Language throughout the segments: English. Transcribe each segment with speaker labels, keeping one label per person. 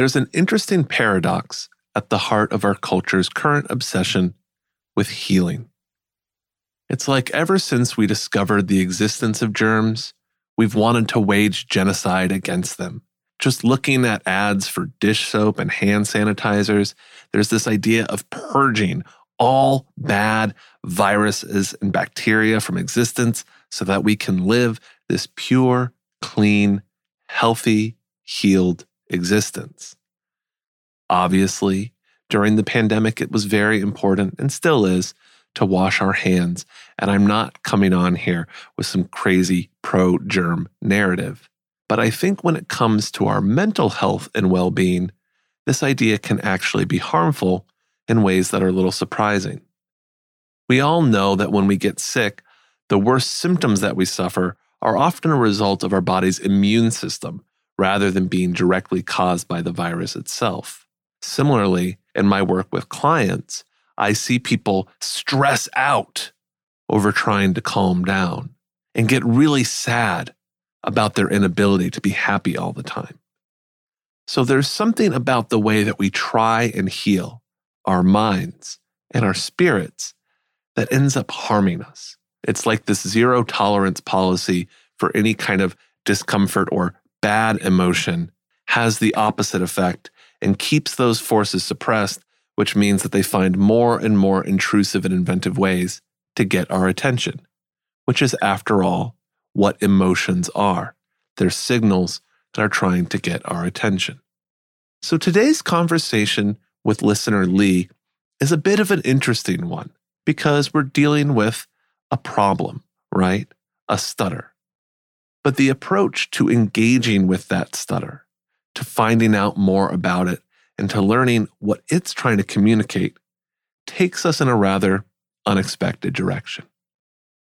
Speaker 1: There's an interesting paradox at the heart of our culture's current obsession with healing. It's like ever since we discovered the existence of germs, we've wanted to wage genocide against them. Just looking at ads for dish soap and hand sanitizers, there's this idea of purging all bad viruses and bacteria from existence so that we can live this pure, clean, healthy, healed existence. Obviously, during the pandemic, it was very important and still is to wash our hands. And I'm not coming on here with some crazy pro germ narrative. But I think when it comes to our mental health and well being, this idea can actually be harmful in ways that are a little surprising. We all know that when we get sick, the worst symptoms that we suffer are often a result of our body's immune system rather than being directly caused by the virus itself. Similarly, in my work with clients, I see people stress out over trying to calm down and get really sad about their inability to be happy all the time. So there's something about the way that we try and heal our minds and our spirits that ends up harming us. It's like this zero tolerance policy for any kind of discomfort or bad emotion has the opposite effect and keeps those forces suppressed, which means that they find more and more intrusive and inventive ways to get our attention, which is, after all, what emotions are. They're signals that are trying to get our attention. So today's conversation with listener Lee is a bit of an interesting one because we're dealing with a problem, right? A stutter. But the approach to engaging with that stutter, to finding out more about it, and to learning what it's trying to communicate takes us in a rather unexpected direction.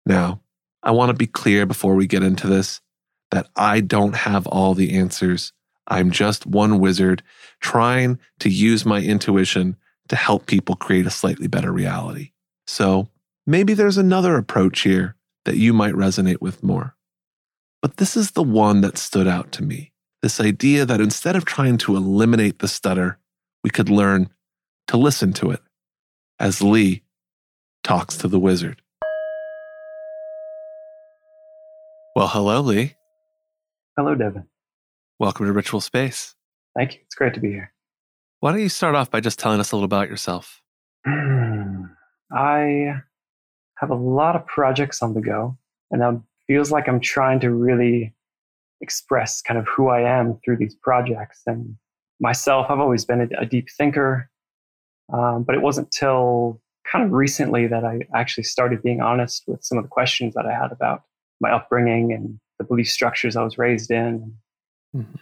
Speaker 1: Now, I want to be clear before we get into this that I don't have all the answers. I'm just one wizard trying to use my intuition to help people create a slightly better reality. So maybe there's another approach here that you might resonate with more. But this is the one that stood out to me this idea that instead of trying to eliminate the stutter, we could learn to listen to it as Lee talks to the wizard. Well, hello, Lee.
Speaker 2: Hello, Devin.
Speaker 1: Welcome to Ritual Space.
Speaker 2: Thank you. It's great to be here.
Speaker 1: Why don't you start off by just telling us a little about yourself?
Speaker 2: I have a lot of projects on the go, and I'm feels like I'm trying to really express kind of who I am through these projects. And myself, I've always been a, a deep thinker, um, but it wasn't till kind of recently that I actually started being honest with some of the questions that I had about my upbringing and the belief structures I was raised in. Mm-hmm.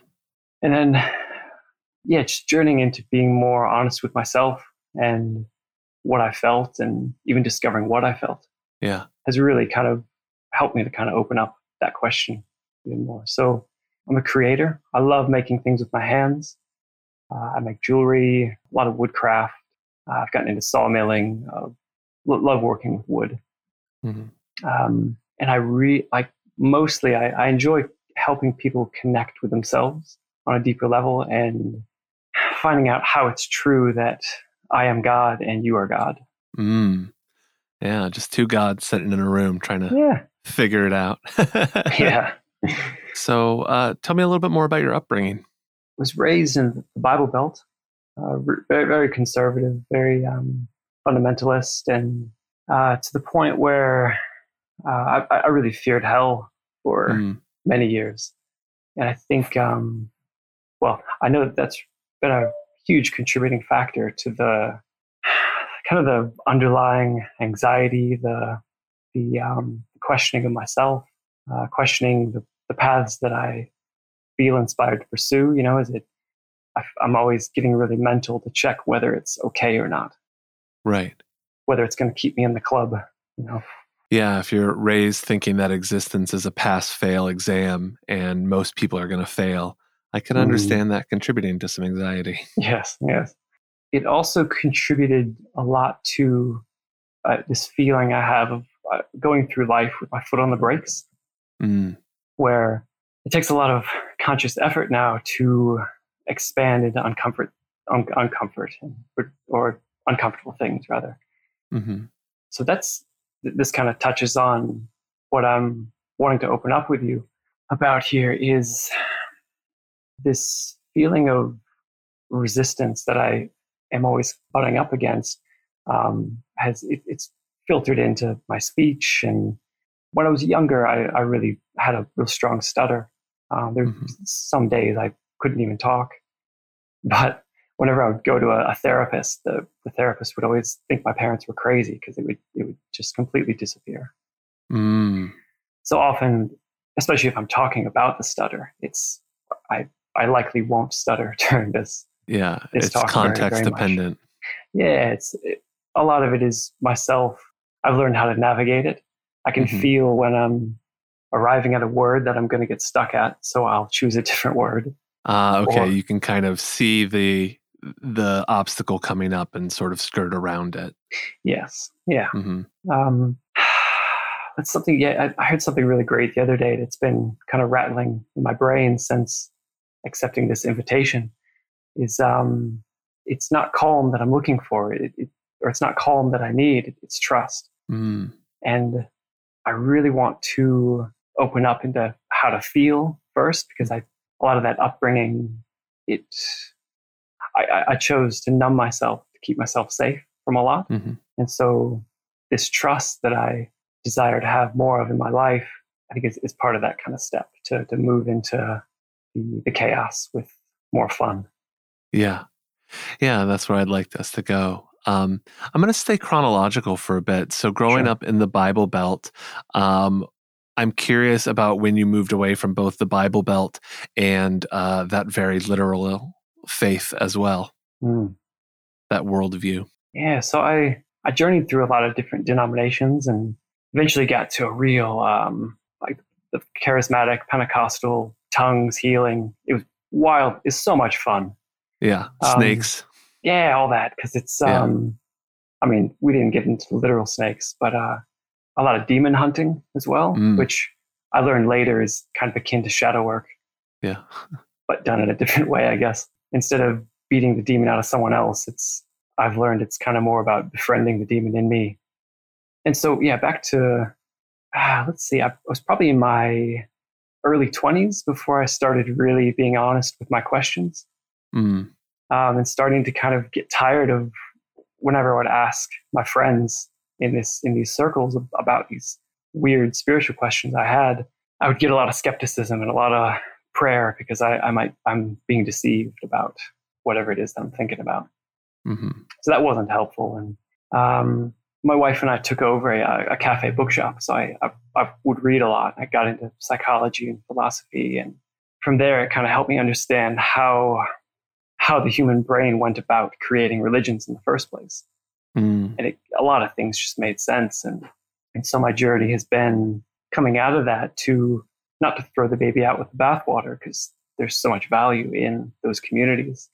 Speaker 2: And then, yeah, just journeying into being more honest with myself and what I felt and even discovering what I felt.
Speaker 1: Yeah.
Speaker 2: Has really kind of helped me to kind of open up that question even more. So I'm a creator. I love making things with my hands. Uh, I make jewelry, a lot of woodcraft. Uh, I've gotten into sawmilling. Uh, love working with wood. Mm-hmm. Um, and I re like mostly I, I enjoy helping people connect with themselves on a deeper level and finding out how it's true that I am God and you are God.
Speaker 1: Mm. Yeah, just two gods sitting in a room trying to yeah figure it out.
Speaker 2: yeah.
Speaker 1: So, uh, tell me a little bit more about your upbringing.
Speaker 2: I was raised in the Bible Belt, uh, very, very conservative, very um, fundamentalist, and uh, to the point where uh, I, I, really feared hell for mm. many years. And I think, um, well, I know that that's been a huge contributing factor to the kind of the underlying anxiety, the the um, questioning of myself, uh, questioning the, the paths that I feel inspired to pursue. You know, is it? I, I'm always getting really mental to check whether it's okay or not.
Speaker 1: Right.
Speaker 2: Whether it's going to keep me in the club. You know.
Speaker 1: Yeah, if you're raised thinking that existence is a pass fail exam and most people are going to fail, I can mm. understand mm. that contributing to some anxiety.
Speaker 2: Yes, yes. It also contributed a lot to uh, this feeling I have of going through life with my foot on the brakes, mm. where it takes a lot of conscious effort now to expand into uncomfort, un- uncomfort, or, or, uncomfortable things rather. Mm-hmm. So that's this kind of touches on what I'm wanting to open up with you about here is this feeling of resistance that I am always butting up against um, has it, it's filtered into my speech. And when I was younger, I, I really had a real strong stutter. Um, there mm-hmm. some days I couldn't even talk, but whenever I would go to a, a therapist, the, the, therapist would always think my parents were crazy because it would it would just completely disappear. Mm. So often, especially if I'm talking about the stutter, it's I I likely won't stutter during this.
Speaker 1: Yeah, this it's context very, very dependent. Much.
Speaker 2: Yeah, it's it, a lot of it is myself. I've learned how to navigate it. I can mm-hmm. feel when I'm arriving at a word that I'm going to get stuck at, so I'll choose a different word.
Speaker 1: Uh, okay, or, you can kind of see the the obstacle coming up and sort of skirt around it.
Speaker 2: Yes. Yeah. Mm-hmm. Um, that's something. Yeah, I, I heard something really great the other day. That's been kind of rattling in my brain since accepting this invitation. Is um, it's not calm that I'm looking for. It, it or it's not calm that I need. It's trust. Mm. And I really want to open up into how to feel first because I a lot of that upbringing it I, I chose to numb myself to keep myself safe from a lot. Mm-hmm. And so this trust that I desire to have more of in my life, I think is, is part of that kind of step to, to move into the, the chaos with more fun.
Speaker 1: Yeah. Yeah, that's where I'd like us to go. Um, I'm going to stay chronological for a bit. So, growing sure. up in the Bible Belt, um, I'm curious about when you moved away from both the Bible Belt and uh, that very literal faith as well. Mm. That worldview.
Speaker 2: Yeah, so I I journeyed through a lot of different denominations and eventually got to a real um, like the charismatic Pentecostal tongues healing. It was wild. It's so much fun.
Speaker 1: Yeah, um, snakes.
Speaker 2: Yeah, all that because it's. Yeah. Um, I mean, we didn't get into literal snakes, but uh, a lot of demon hunting as well, mm. which I learned later is kind of akin to shadow work.
Speaker 1: Yeah,
Speaker 2: but done in a different way, I guess instead of beating the demon out of someone else, it's I've learned it's kind of more about befriending the demon in me. And so, yeah, back to ah, let's see, I was probably in my early 20s before I started really being honest with my questions. Mm. Um, and starting to kind of get tired of whenever I would ask my friends in this in these circles about these weird spiritual questions I had, I would get a lot of skepticism and a lot of prayer because I, I might I'm being deceived about whatever it is that I'm thinking about. Mm-hmm. So that wasn't helpful. And um, my wife and I took over a, a cafe bookshop, so I, I, I would read a lot. I got into psychology and philosophy, and from there it kind of helped me understand how how the human brain went about creating religions in the first place. Mm. And it, a lot of things just made sense. And, and so my journey has been coming out of that to not to throw the baby out with the bathwater because there's so much value in those communities,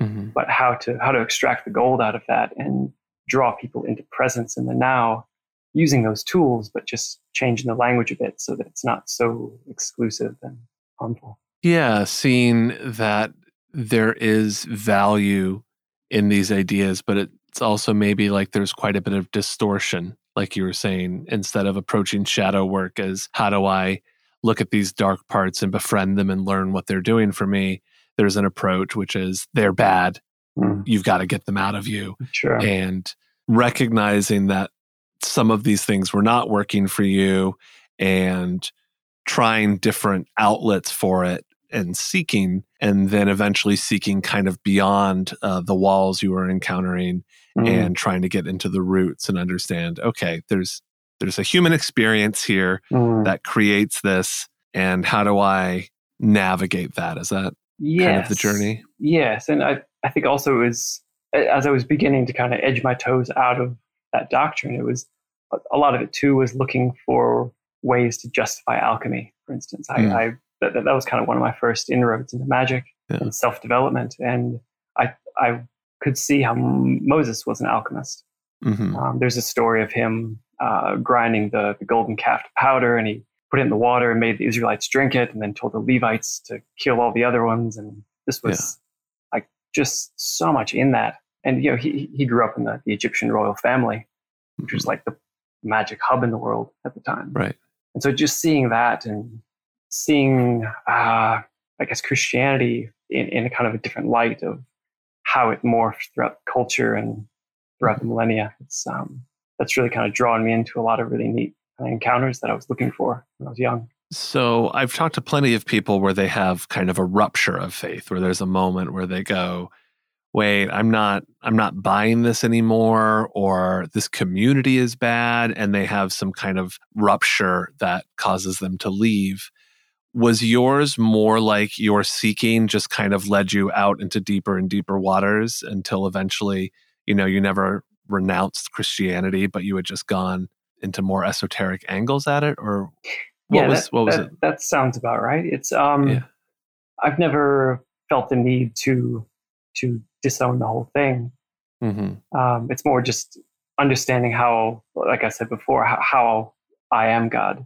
Speaker 2: mm-hmm. but how to how to extract the gold out of that and draw people into presence in the now using those tools, but just changing the language a bit so that it's not so exclusive and harmful.
Speaker 1: Yeah, seeing that there is value in these ideas, but it's also maybe like there's quite a bit of distortion, like you were saying, instead of approaching shadow work as how do I look at these dark parts and befriend them and learn what they're doing for me. There's an approach which is they're bad. Mm. You've got to get them out of you.
Speaker 2: Sure.
Speaker 1: And recognizing that some of these things were not working for you and trying different outlets for it and seeking, and then eventually seeking kind of beyond uh, the walls you were encountering mm. and trying to get into the roots and understand. Okay, there's there's a human experience here mm. that creates this, and how do I navigate that? Is that yes. kind of the journey?
Speaker 2: Yes, and I I think also is as I was beginning to kind of edge my toes out of that doctrine, it was a lot of it too was looking for ways to justify alchemy. For instance, I, mm. I that, that was kind of one of my first inroads into magic yeah. and self development, and I I could see how Moses was an alchemist. Mm-hmm. Um, there's a story of him uh, grinding the, the golden calf to powder, and he put it in the water and made the Israelites drink it, and then told the Levites to kill all the other ones. And this was yeah. like just so much in that. And you know, he he grew up in the, the Egyptian royal family, which was mm-hmm. like the magic hub in the world at the time.
Speaker 1: Right.
Speaker 2: And so just seeing that and seeing, uh, I guess, Christianity in, in a kind of a different light of how it morphed throughout culture and throughout the millennia. It's um, that's really kind of drawn me into a lot of really neat encounters that I was looking for when I was young.
Speaker 1: So I've talked to plenty of people where they have kind of a rupture of faith, where there's a moment where they go, wait i'm not i'm not buying this anymore or this community is bad and they have some kind of rupture that causes them to leave was yours more like your seeking just kind of led you out into deeper and deeper waters until eventually you know you never renounced christianity but you had just gone into more esoteric angles at it or
Speaker 2: what yeah, was that, what was that, it that sounds about right it's um yeah. i've never felt the need to to disown the whole thing. Mm-hmm. Um, it's more just understanding how, like I said before, how, how I am God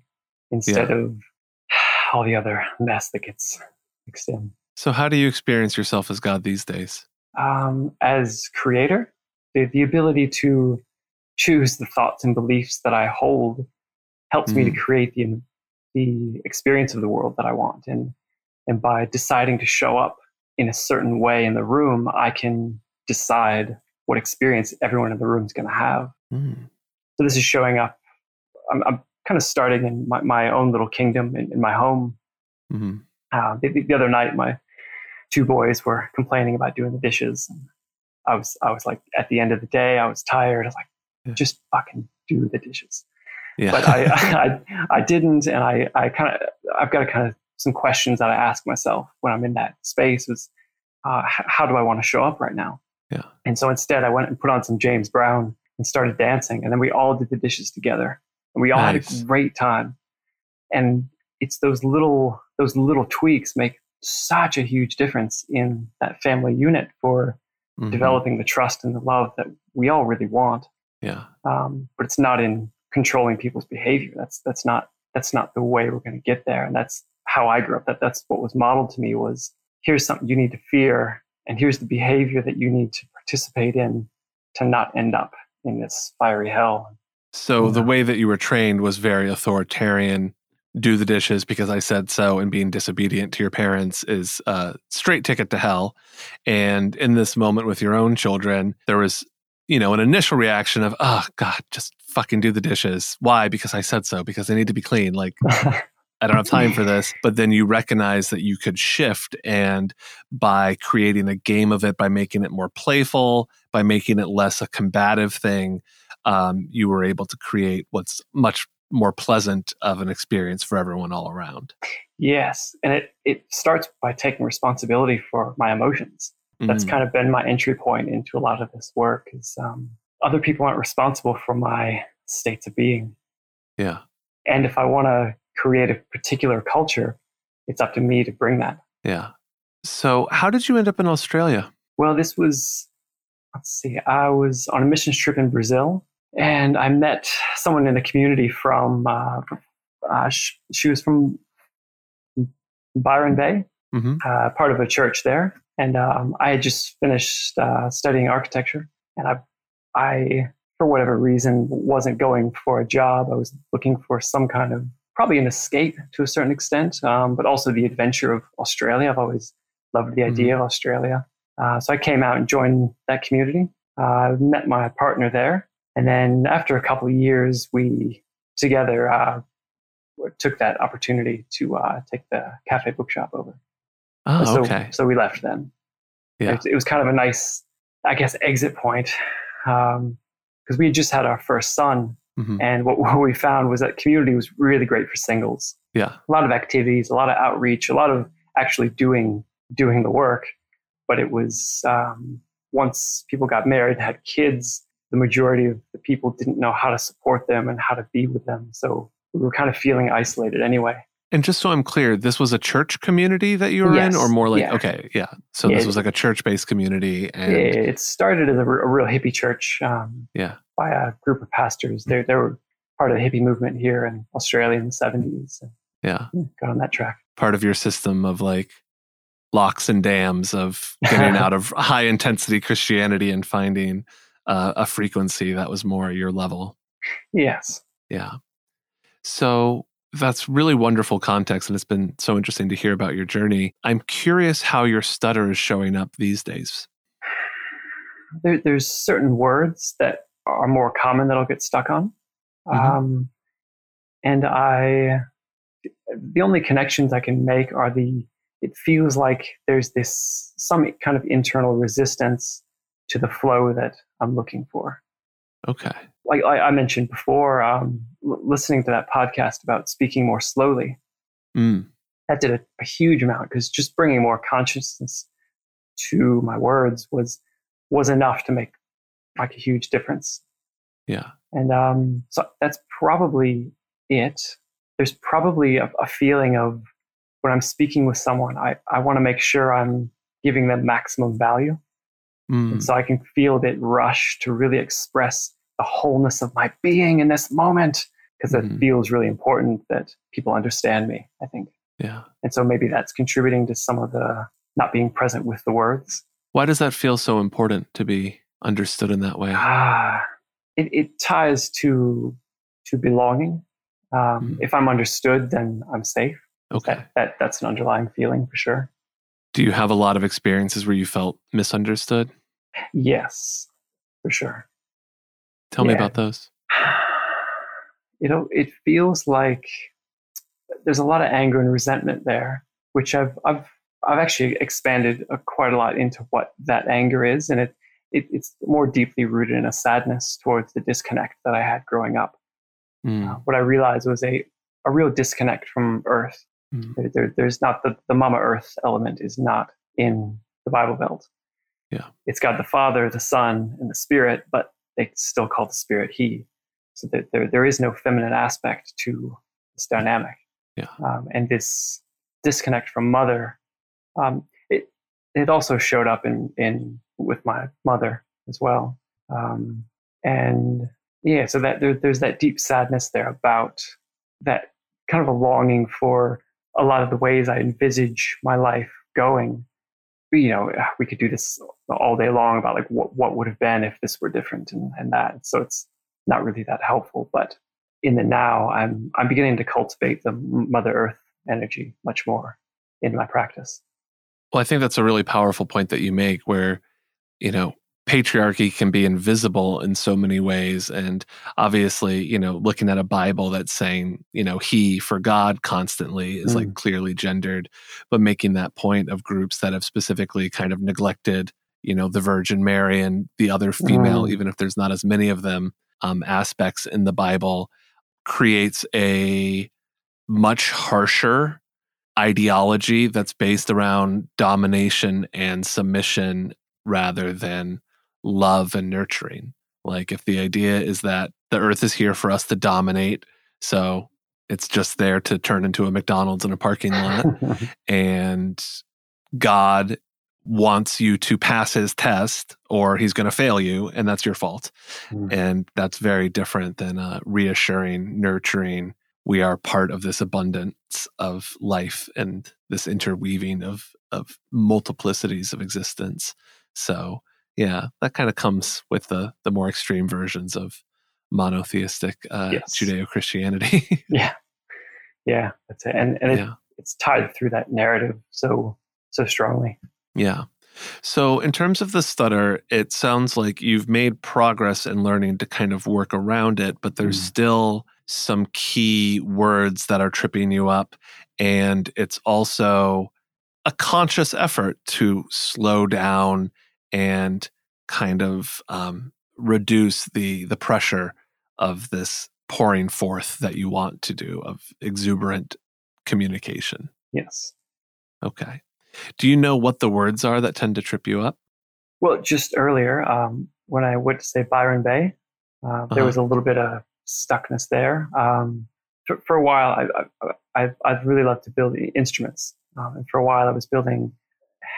Speaker 2: instead yeah. of all the other mess that gets mixed in.
Speaker 1: So, how do you experience yourself as God these days?
Speaker 2: Um, as creator, the, the ability to choose the thoughts and beliefs that I hold helps mm-hmm. me to mm-hmm. create the the experience of the world that I want, and and by deciding to show up in a certain way in the room, I can decide what experience everyone in the room is going to have. Mm. So this is showing up. I'm, I'm, kind of starting in my, my own little kingdom in, in my home. Mm-hmm. Uh, the, the, other night, my two boys were complaining about doing the dishes. And I was, I was like, at the end of the day, I was tired. I was like, yeah. just fucking do the dishes. Yeah. But I, I, I didn't, and I, I kind of, I've got to kind of some questions that I ask myself when I'm in that space is, uh, how do I want to show up right now?
Speaker 1: Yeah.
Speaker 2: And so instead, I went and put on some James Brown and started dancing, and then we all did the dishes together, and we all nice. had a great time. And it's those little those little tweaks make such a huge difference in that family unit for mm-hmm. developing the trust and the love that we all really want.
Speaker 1: Yeah.
Speaker 2: Um, but it's not in controlling people's behavior. That's that's not that's not the way we're going to get there. And that's how I grew up. That that's what was modeled to me was here's something you need to fear, and here's the behavior that you need to participate in to not end up in this fiery hell.
Speaker 1: So the way that you were trained was very authoritarian. Do the dishes because I said so, and being disobedient to your parents is a straight ticket to hell. And in this moment with your own children, there was, you know, an initial reaction of, oh God, just fucking do the dishes. Why? Because I said so. Because they need to be clean. Like I don't have time for this. But then you recognize that you could shift and by creating a game of it, by making it more playful, by making it less a combative thing, um, you were able to create what's much more pleasant of an experience for everyone all around.
Speaker 2: Yes. And it, it starts by taking responsibility for my emotions. That's mm. kind of been my entry point into a lot of this work is um, other people aren't responsible for my states of being.
Speaker 1: Yeah.
Speaker 2: And if I want to create a particular culture, it's up to me to bring that.
Speaker 1: Yeah. So, how did you end up in Australia?
Speaker 2: Well, this was, let's see, I was on a mission trip in Brazil and I met someone in the community from, uh, uh, she, she, was from Byron Bay, mm-hmm. uh, part of a church there. And um, I had just finished uh, studying architecture and I, I, for whatever reason, wasn't going for a job. I was looking for some kind of probably an escape to a certain extent, um, but also the adventure of Australia. I've always loved the idea mm-hmm. of Australia. Uh, so I came out and joined that community. I uh, met my partner there. And then after a couple of years, we together uh, took that opportunity to uh, take the cafe bookshop over.
Speaker 1: Oh,
Speaker 2: so,
Speaker 1: okay.
Speaker 2: So we left then.
Speaker 1: Yeah.
Speaker 2: It, it was kind of a nice, I guess, exit point because um, we had just had our first son.
Speaker 1: Mhm.
Speaker 2: And what, what we found was that community was really great for singles.
Speaker 1: Yeah.
Speaker 2: A lot of activities, a lot of outreach, a lot of actually doing doing the work. But it was um, once people got married and had kids, the majority of the people didn't know how to support them and how to be with them. So we were kind of feeling isolated anyway.
Speaker 1: And just so I'm clear, this was a church community that you were
Speaker 2: Yes,
Speaker 1: in, or more like,
Speaker 2: yeah.
Speaker 1: okay, yeah. So
Speaker 2: Yeah,
Speaker 1: this was like a church based community. And
Speaker 2: it started as a real hippie church um,
Speaker 1: yeah.
Speaker 2: by a group of pastors. They, they were part of the hippie movement here in Australia in the 70s. And
Speaker 1: Yeah.
Speaker 2: got on that track.
Speaker 1: Part of your system of like locks and dams of getting out of high intensity Christianity and finding uh, a frequency that was more your level.
Speaker 2: Yes.
Speaker 1: Yeah. So that's really wonderful context. And it's been so interesting to hear about your journey. I'm curious how your stutter is showing up these days.
Speaker 2: there, there's certain words that are more common that I'll get stuck on.
Speaker 1: Mhm.
Speaker 2: Um, and I, the only connections I can make are the, it feels like there's this, some kind of internal resistance to the flow that I'm looking for.
Speaker 1: Okay.
Speaker 2: Like I, mentioned before, um, listening to that podcast about speaking more slowly,
Speaker 1: Mm,
Speaker 2: that did a, a huge amount because just bringing more consciousness to my words was was enough to make like a huge difference.
Speaker 1: yeah.
Speaker 2: And um, so that's probably it. There's probably a, a feeling of when I'm speaking with someone, I, I want to make sure I'm giving them maximum value.
Speaker 1: Mm,
Speaker 2: And so I can feel that rush to really express the wholeness of my being in this moment because it feels really important that people understand me, I think.
Speaker 1: yeah.
Speaker 2: And so maybe that's contributing to some of the not being present with the words.
Speaker 1: Why does that feel so important to be understood in that way?
Speaker 2: Ah, it, it ties to to belonging. Um,
Speaker 1: Mm.
Speaker 2: If I'm understood, then I'm safe.
Speaker 1: Okay.
Speaker 2: That, that that's an underlying feeling for sure.
Speaker 1: Do you have a lot of experiences where you felt misunderstood?
Speaker 2: Yes, for sure.
Speaker 1: Tell me about those.
Speaker 2: You know, it feels like there's a lot of anger and resentment there, which I've I've I've actually expanded uh, quite a lot into what that anger is, and it, it it's more deeply rooted in a sadness towards the disconnect that I had growing up.
Speaker 1: Mm,
Speaker 2: Uh, what I realized was a a real disconnect from Earth.
Speaker 1: mm,
Speaker 2: There, there, there's not the the Mama Earth element is not in the Bible Belt.
Speaker 1: Yeah.
Speaker 2: it's got the Father, the Son, and the Spirit, but they still call the Spirit He. So that there there is no feminine aspect to this dynamic.
Speaker 1: Yeah.
Speaker 2: um, and this disconnect from Mother. Um, it it also showed up in in with my mother as well. Um, and yeah, so that there, there's that deep sadness there about that kind of a longing for a lot of the ways I envisage my life going. You know, we could do this all day long about like what what would have been if this were different and, and that. So it's not really that helpful. But in the now, I'm I'm beginning to cultivate the Mother Earth energy much more in my practice.
Speaker 1: Well, I think that's a really powerful point that you make where, you know, patriarchy can be invisible in so many ways. And obviously, you know, looking at a Bible that's saying, you know, he for God constantly is like mm. clearly gendered, but making that point of groups that have specifically kind of neglected, you know, the Virgin Mary and the other female,
Speaker 2: Mm.
Speaker 1: even if there's not as many of them, um, aspects in the Bible creates a much harsher ideology that's based around domination and submission rather than love and nurturing. Like, if the idea is that the earth is here for us to dominate, so it's just there to turn into a McDonald's in a parking lot, and God wants you to pass his test or he's going to fail you, and that's your fault.
Speaker 2: Mm.
Speaker 1: And that's very different than uh, reassuring, nurturing. We are part of this abundance of life and this interweaving of of multiplicities of existence. So, yeah, that kind of comes with the the more extreme versions of monotheistic uh,
Speaker 2: Yes.
Speaker 1: Judeo Christianity.
Speaker 2: yeah, yeah, that's it. And and it,
Speaker 1: yeah.
Speaker 2: it's tied through that narrative so so strongly.
Speaker 1: Yeah. So, in terms of the stutter, it sounds like you've made progress in learning to kind of work around it, but there's
Speaker 2: Mm.
Speaker 1: still some key words that are tripping you up. And it's also a conscious effort to slow down and kind of um, reduce the the pressure of this pouring forth that you want to do of exuberant communication.
Speaker 2: Yes.
Speaker 1: Okay. Do you know what the words are that tend to trip you up?
Speaker 2: Well, just earlier, um, when I went to say Byron Bay, uh, there
Speaker 1: Uh-huh.
Speaker 2: was a little bit of stuckness there. Um, for, for a while, I, I, I've, really loved to build instruments. Um, and for a while, I was building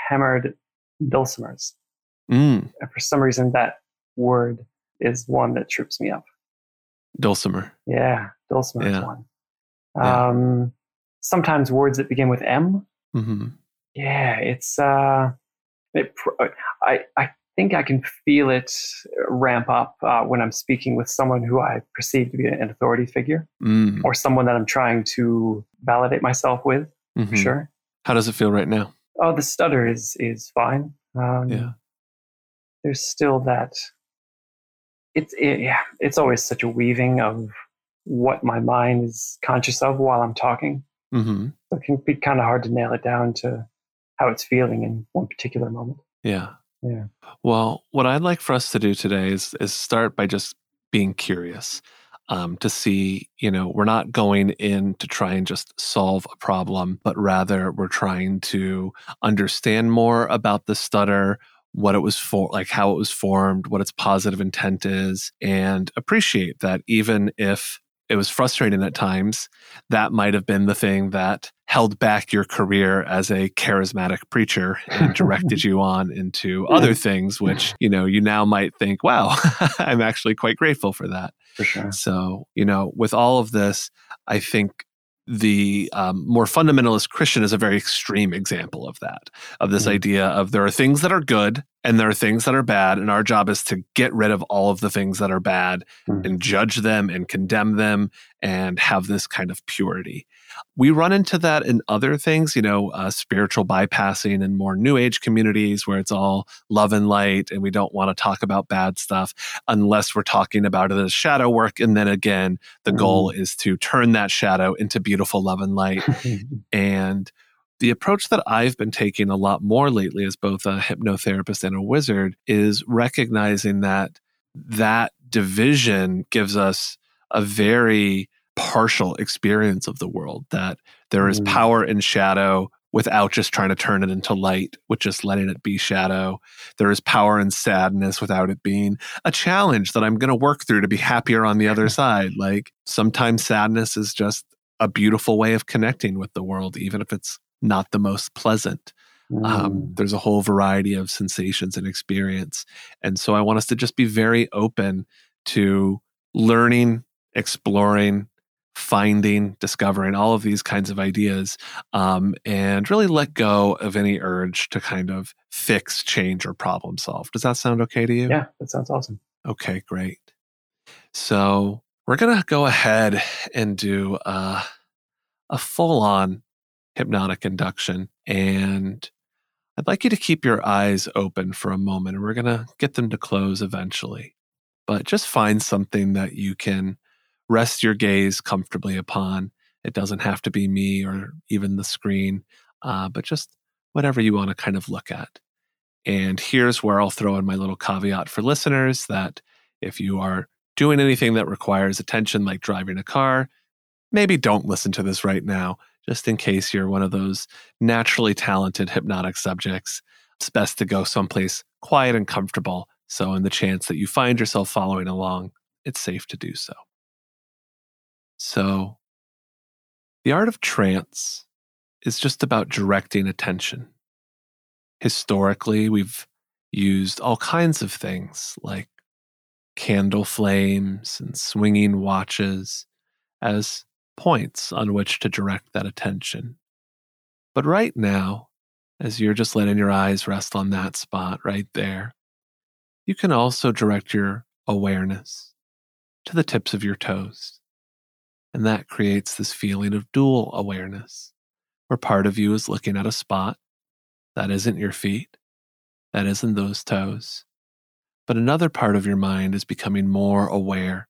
Speaker 2: hammered dulcimers.
Speaker 1: Mm,
Speaker 2: And for some reason, that word is one that trips me up.
Speaker 1: dulcimer.
Speaker 2: Yeah, dulcimer is
Speaker 1: Yeah.
Speaker 2: one.
Speaker 1: Yeah.
Speaker 2: Um, sometimes words that begin with M.
Speaker 1: hmm
Speaker 2: Yeah, it's. Uh, it, pr- I I think I can feel it ramp up uh, when I'm speaking with someone who I perceive to be an authority figure
Speaker 1: Mm,
Speaker 2: or someone that I'm trying to validate myself with.
Speaker 1: mhm.
Speaker 2: For sure.
Speaker 1: How does it feel right now?
Speaker 2: Oh, the stutter is is fine. Um,
Speaker 1: Yeah.
Speaker 2: There's still that. It's it, yeah. It's always such a weaving of what my mind is conscious of while I'm talking.
Speaker 1: hmm
Speaker 2: So it can be kind of hard to nail it down to how it's feeling in one particular moment.
Speaker 1: Yeah.
Speaker 2: Yeah.
Speaker 1: Well, what I'd like for us to do today is is start by just being curious. Um, to see, you know, we're not going in to try and just solve a problem, but rather we're trying to understand more about the stutter, what it was for, like how it was formed, what its positive intent is, and appreciate that even if it was frustrating at times, that might have been the thing that held back your career as a charismatic preacher and directed you on into other things, which, you know, you now might think, wow, I'm actually quite grateful for that.
Speaker 2: For sure.
Speaker 1: So, you know, with all of this, I think the um, more fundamentalist Christian is a very extreme example of that, of this
Speaker 2: Mhm.
Speaker 1: idea of there are things that are good and there are things that are bad. And our job is to get rid of all of the things that are bad
Speaker 2: Mhm.
Speaker 1: and judge them and condemn them and have this kind of purity. We run into that in other things, you know, uh, spiritual bypassing and more new age communities where it's all love and light and we don't want to talk about bad stuff unless we're talking about it as shadow work. And then again, the goal is to turn that shadow into beautiful love and light. And the approach that I've been taking a lot more lately as both a hypnotherapist and a wizard is recognizing that that division gives us a very partial experience of the world, that there is
Speaker 2: Mm.
Speaker 1: power in shadow without just trying to turn it into light, with just letting it be shadow. There is power in sadness without it being a challenge that I'm going to work through to be happier on the other side. Like sometimes sadness is just a beautiful way of connecting with the world, even if it's not the most pleasant. Um,
Speaker 2: Mm.
Speaker 1: there's a whole variety of sensations and experience. And so I want us to just be very open to learning, exploring, finding, discovering all of these kinds of ideas, um, and really let go of any urge to kind of fix, change, or problem solve. Does that sound okay to you?
Speaker 2: yeah, that sounds awesome.
Speaker 1: Okay, great. So we're going to go ahead and do uh, a full on hypnotic induction. And I'd like you to keep your eyes open for a moment. And we're going to get them to close eventually. But just find something that you can rest your gaze comfortably upon. It doesn't have to be me or even the screen, uh, but just whatever you want to kind of look at. And here's where I'll throw in my little caveat for listeners that if you are doing anything that requires attention, like driving a car, maybe don't listen to this right now, just in case you're one of those naturally talented hypnotic subjects. It's best to go someplace quiet and comfortable. So, in the chance that you find yourself following along, it's safe to do so. So, the art of trance is just about directing attention. Historically, we've used all kinds of things like candle flames and swinging watches as points on which to direct that attention. But right now, as you're just letting your eyes rest on that spot right there, you can also direct your awareness to the tips of your toes. And that creates this feeling of dual awareness, where part of you is looking at a spot that isn't your feet, that isn't those toes, but another part of your mind is becoming more aware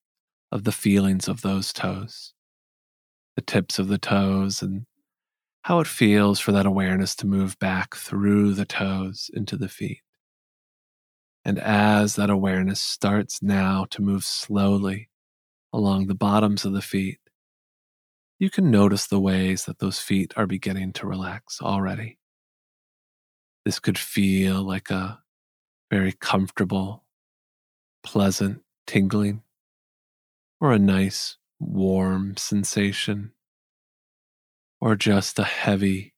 Speaker 1: of the feelings of those toes, the tips of the toes, and how it feels for that awareness to move back through the toes into the feet. And as that awareness starts now to move slowly along the bottoms of the feet, you can notice the ways that those feet are beginning to relax already. This could feel like a very comfortable, pleasant tingling, or a nice warm sensation, or just a heavy,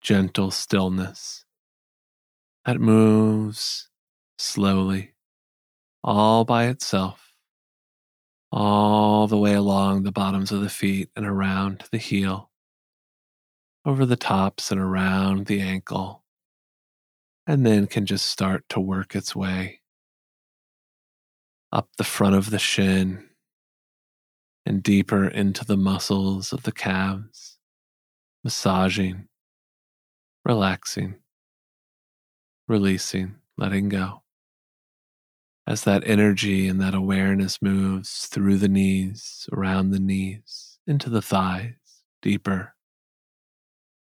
Speaker 1: gentle stillness that moves slowly, all by itself, all the way along the bottoms of the feet and around the heel, over the tops and around the ankle, and then can just start to work its way up the front of the shin and deeper into the muscles of the calves, massaging, relaxing, releasing, letting go as that energy and that awareness moves through the knees, around the knees, into the thighs, deeper.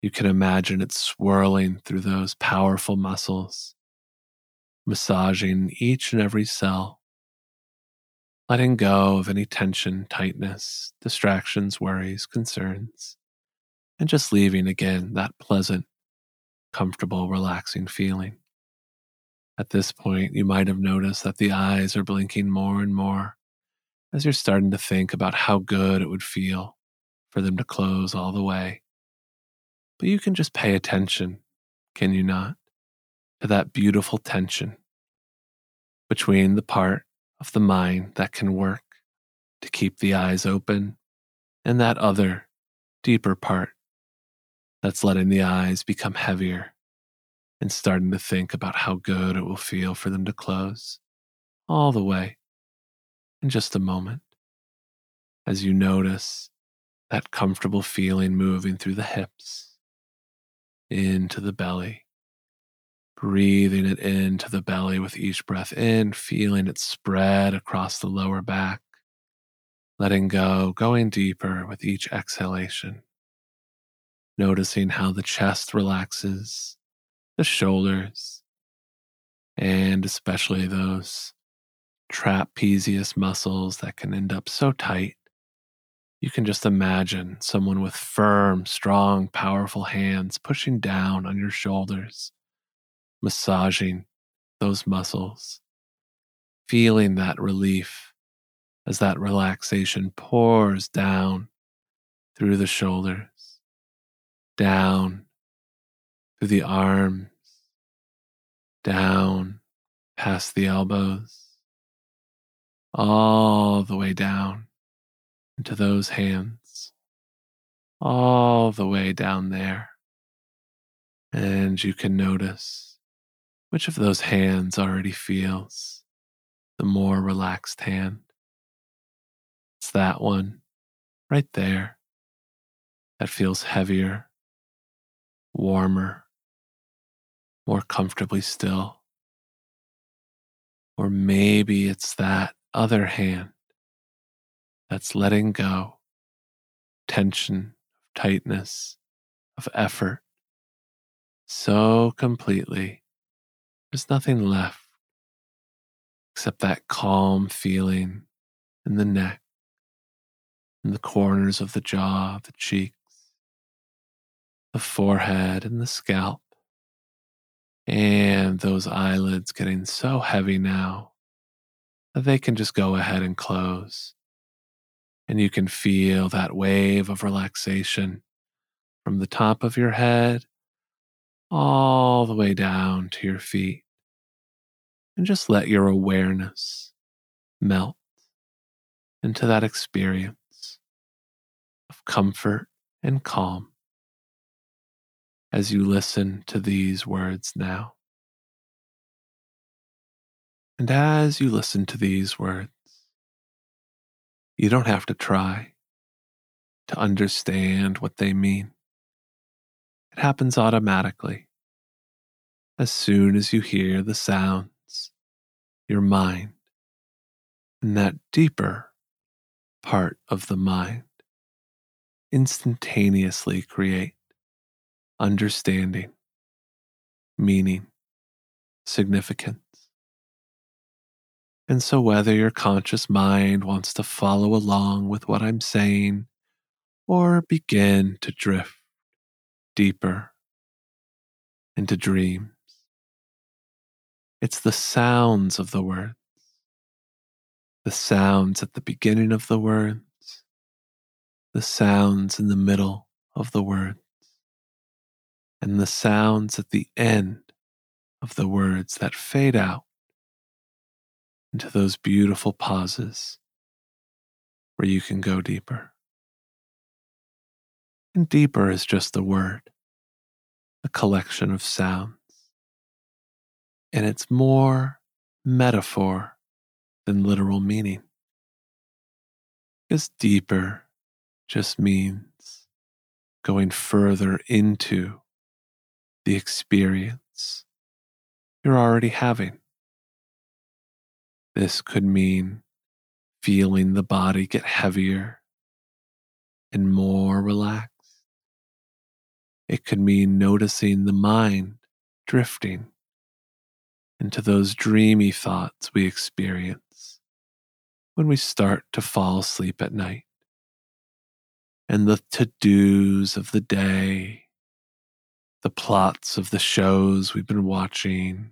Speaker 1: You can imagine it swirling through those powerful muscles, massaging each and every cell, letting go of any tension, tightness, distractions, worries, concerns, and just leaving again that pleasant, comfortable, relaxing feeling. At this point, you might have noticed that the eyes are blinking more and more as you're starting to think about how good it would feel for them to close all the way. But you can just pay attention, can you not, to that beautiful tension between the part of the mind that can work to keep the eyes open and that other, deeper part that's letting the eyes become heavier and starting to think about how good it will feel for them to close all the way in just a moment as you notice that comfortable feeling moving through the hips into the belly. Breathing it into the belly with each breath in, feeling it spread across the lower back, letting go, going deeper with each exhalation. Noticing how the chest relaxes the shoulders, and especially those trapezius muscles that can end up so tight. You can just imagine someone with firm, strong, powerful hands pushing down on your shoulders, massaging those muscles, feeling that relief as that relaxation pours down through the shoulders, down through the arms, down past the elbows, all the way down into those hands, all the way down there. And you can notice which of those hands already feels the more relaxed hand. It's that one right there that feels heavier, warmer, more comfortably still. Or maybe it's that other hand that's letting go tension, of tightness, of effort so completely. There's nothing left except that calm feeling in the neck, in the corners of the jaw, the cheeks, the forehead, and the scalp. And those eyelids getting so heavy now that they can just go ahead and close. And you can feel that wave of relaxation from the top of your head all the way down to your feet. And just let your awareness melt into that experience of comfort and calm as you listen to these words now. And as you listen to these words, you don't have to try to understand what they mean. It happens automatically. As soon as you hear the sounds, your mind, and that deeper part of the mind instantaneously create understanding, meaning, significance. And so, whether your conscious mind wants to follow along with what I'm saying or begin to drift deeper into dreams, it's the sounds of the words, the sounds at the beginning of the words, the sounds in the middle of the words, and the sounds at the end of the words that fade out into those beautiful pauses where you can go deeper. And deeper is just the word, a collection of sounds. And it's more metaphor than literal meaning. Because deeper just means going further into the experience you're already having. This could mean feeling the body get heavier and more relaxed. It could mean noticing the mind drifting into those dreamy thoughts we experience when we start to fall asleep at night. And the to dos of the day, the plots of the shows we've been watching,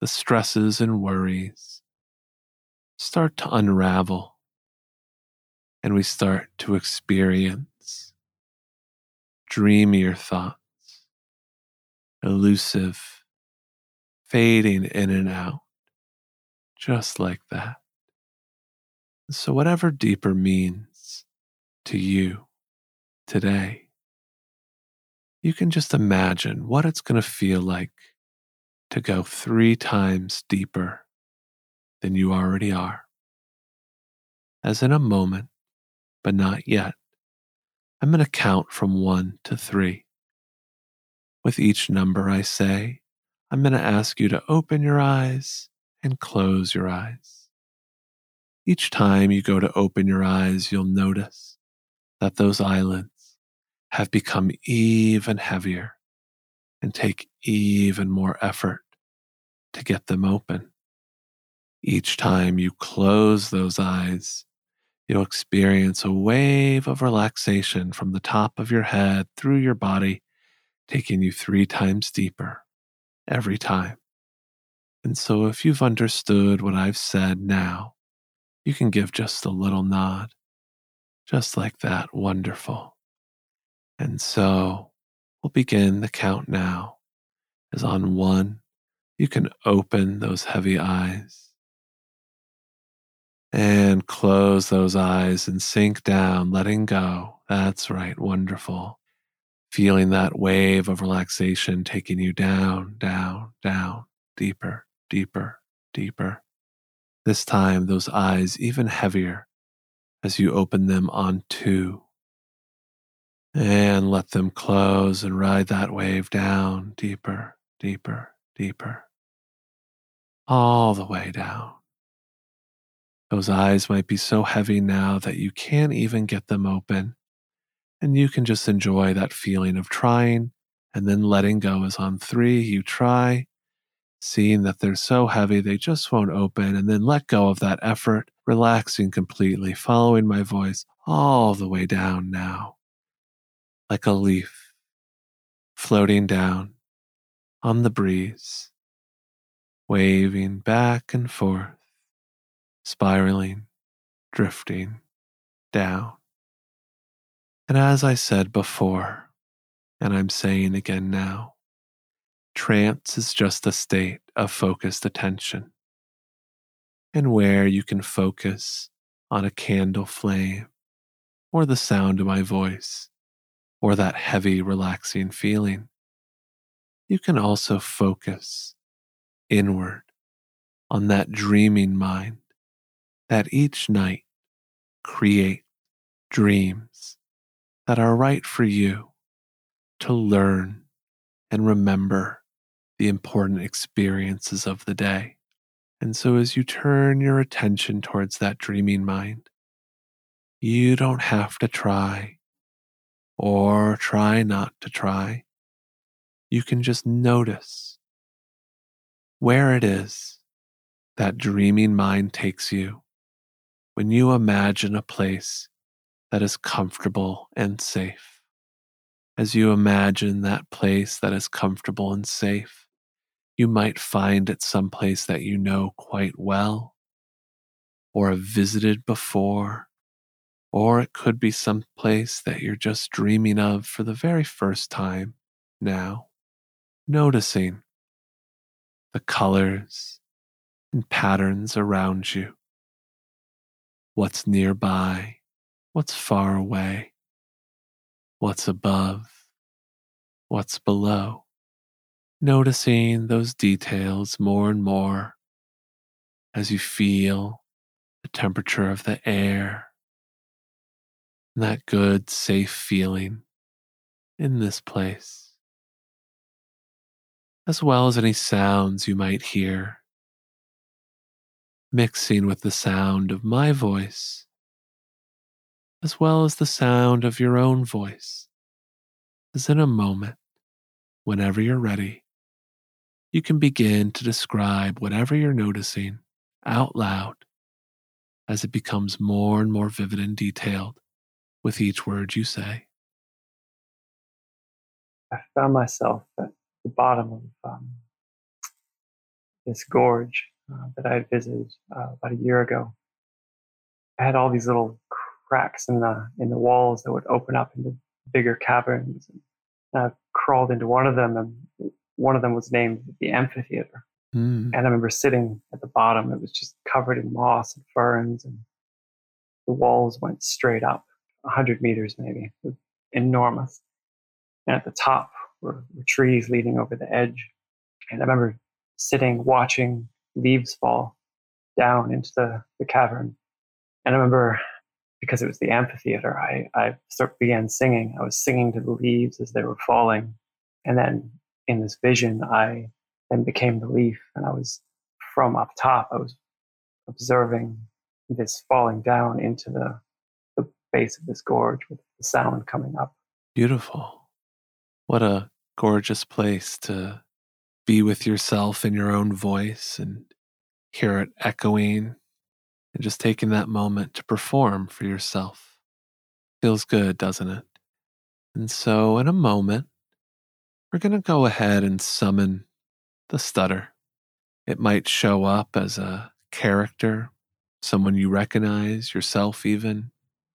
Speaker 1: the stresses and worries start to unravel and we start to experience dreamier thoughts, elusive, fading in and out, just like that. So, whatever deeper means to you today, you can just imagine what it's going to feel like to go three times deeper than you already are. As in a moment, but not yet, I'm going to count from one to three. With each number I say, I'm going to ask you to open your eyes and close your eyes. Each time you go to open your eyes, you'll notice that those eyelids have become even heavier and take even more effort to get them open. Each time you close those eyes, you'll experience a wave of relaxation from the top of your head through your body, taking you three times deeper every time. And so, if you've understood what I've said now, you can give just a little nod, just like that. Wonderful. And so, we'll begin the count now. As on one, you can open those heavy eyes and close those eyes and sink down, letting go. That's right, wonderful. Feeling that wave of relaxation taking you down, down, down, deeper, deeper, deeper. This time, those eyes even heavier as you open them on two. And let them close and ride that wave down deeper, deeper, deeper, all the way down. Those eyes might be so heavy now that you can't even get them open. And you can just enjoy that feeling of trying and then letting go as on three you try, seeing that they're so heavy they just won't open, and then let go of that effort, relaxing completely, following my voice all the way down now, like a leaf floating down on the breeze, waving back and forth spiraling, drifting down. And as I said before, and I'm saying again now, trance is just a state of focused attention. And where you can focus on a candle flame, or the sound of my voice, or that heavy, relaxing feeling, you can also focus inward on that dreaming mind that each night create dreams that are right for you to learn and remember the important experiences of the day. And so, as you turn your attention towards that dreaming mind, you don't have to try or try not to try. You can just notice where it is that dreaming mind takes you when you imagine a place that is comfortable and safe. As you imagine that place that is comfortable and safe, you might find it someplace that you know quite well or have visited before, or it could be some place that you're just dreaming of for the very first time now, noticing the colors and patterns around you, what's nearby, what's far away, what's above, what's below. Noticing those details more and more as you feel the temperature of the air, that good, safe feeling in this place, as well as any sounds you might hear, mixing with the sound of my voice, as well as the sound of your own voice, as in a moment, whenever you're ready, you can begin to describe whatever you're noticing out loud as it becomes more and more vivid and detailed with each word you say.
Speaker 2: I found myself at the bottom of um, this gorge uh, that I had visited uh, about a year ago. I had all these little cracks in the in the walls that would open up into bigger caverns. And I crawled into one of them, and one of them was named the amphitheater. Mm. And I remember sitting at the bottom. It was just covered in moss and ferns, and the walls went straight up, 100 meters maybe, enormous. And at the top were, were trees leading over the edge. And I remember sitting, watching leaves fall down into the, the cavern. And I remember because it was the amphitheater, I, I start, began singing. I was singing to the leaves as they were falling. And then in this vision, I then became the leaf. And I was from up top, I was observing this falling down into the, the base of this gorge with the sound coming up.
Speaker 1: Beautiful. What a gorgeous place to be with yourself in your own voice and hear it echoing and just taking that moment to perform for yourself. Feels good, doesn't it? And so, in a moment, we're going to go ahead and summon the stutter. It might show up as a character, someone you recognize, yourself even,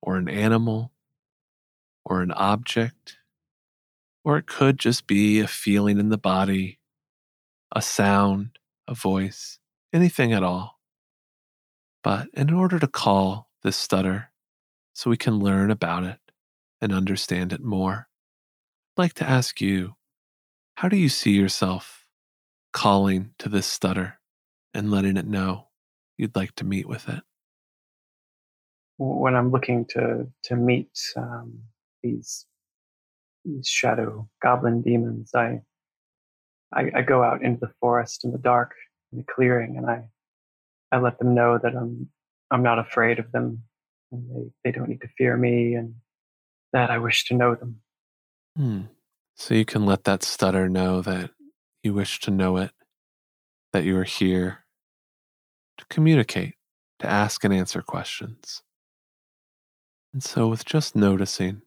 Speaker 1: or an animal, or an object, or it could just be a feeling in the body, a sound, a voice, anything at all. But in order to call this stutter, so we can learn about it and understand it more, I'd like to ask you how do you see yourself calling to this stutter and letting it know you'd like to meet with it?
Speaker 2: When I'm looking to to meet um, these these shadow goblin demons, I, I I go out into the forest in the dark in the clearing, and I I let them know that I'm I'm not afraid of them, and they they don't need to fear me, and that I wish to know them.
Speaker 1: Hmm. So you can let that stutter know that you wish to know it, that you are here to communicate, to ask and answer questions. And so, with just noticing,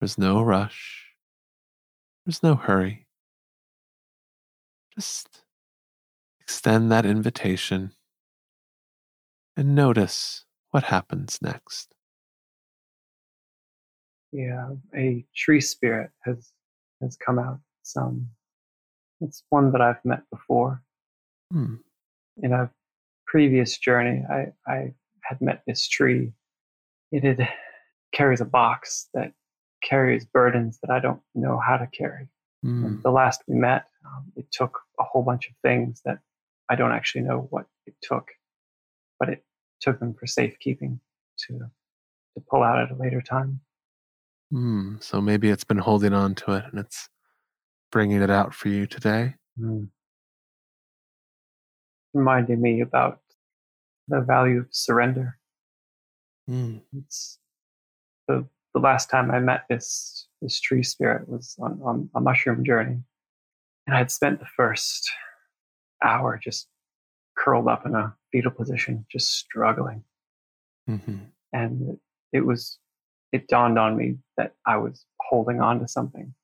Speaker 1: there's no rush, there's no hurry. Just extend that invitation and notice what happens next.
Speaker 2: Yeah, a tree spirit has has come out. Some it's one that I've met before. Hmm. In a previous journey, I, I had met this tree. It had, carries a box that carries burdens that I don't know how to carry. Mm. The last we met, um, it took a whole bunch of things that I don't actually know what it took, but it took them for safekeeping to to pull out at a later time.
Speaker 1: Mm. So maybe it's been holding on to it and it's bringing it out for you today. Mm.
Speaker 2: Reminding me about the value of surrender. Mm. It's the the last time I met this this tree spirit was on, on a mushroom journey, and I had spent the first hour just curled up in a fetal position, just struggling.
Speaker 1: Mm-hmm.
Speaker 2: And it was, it dawned on me that I was holding on to something.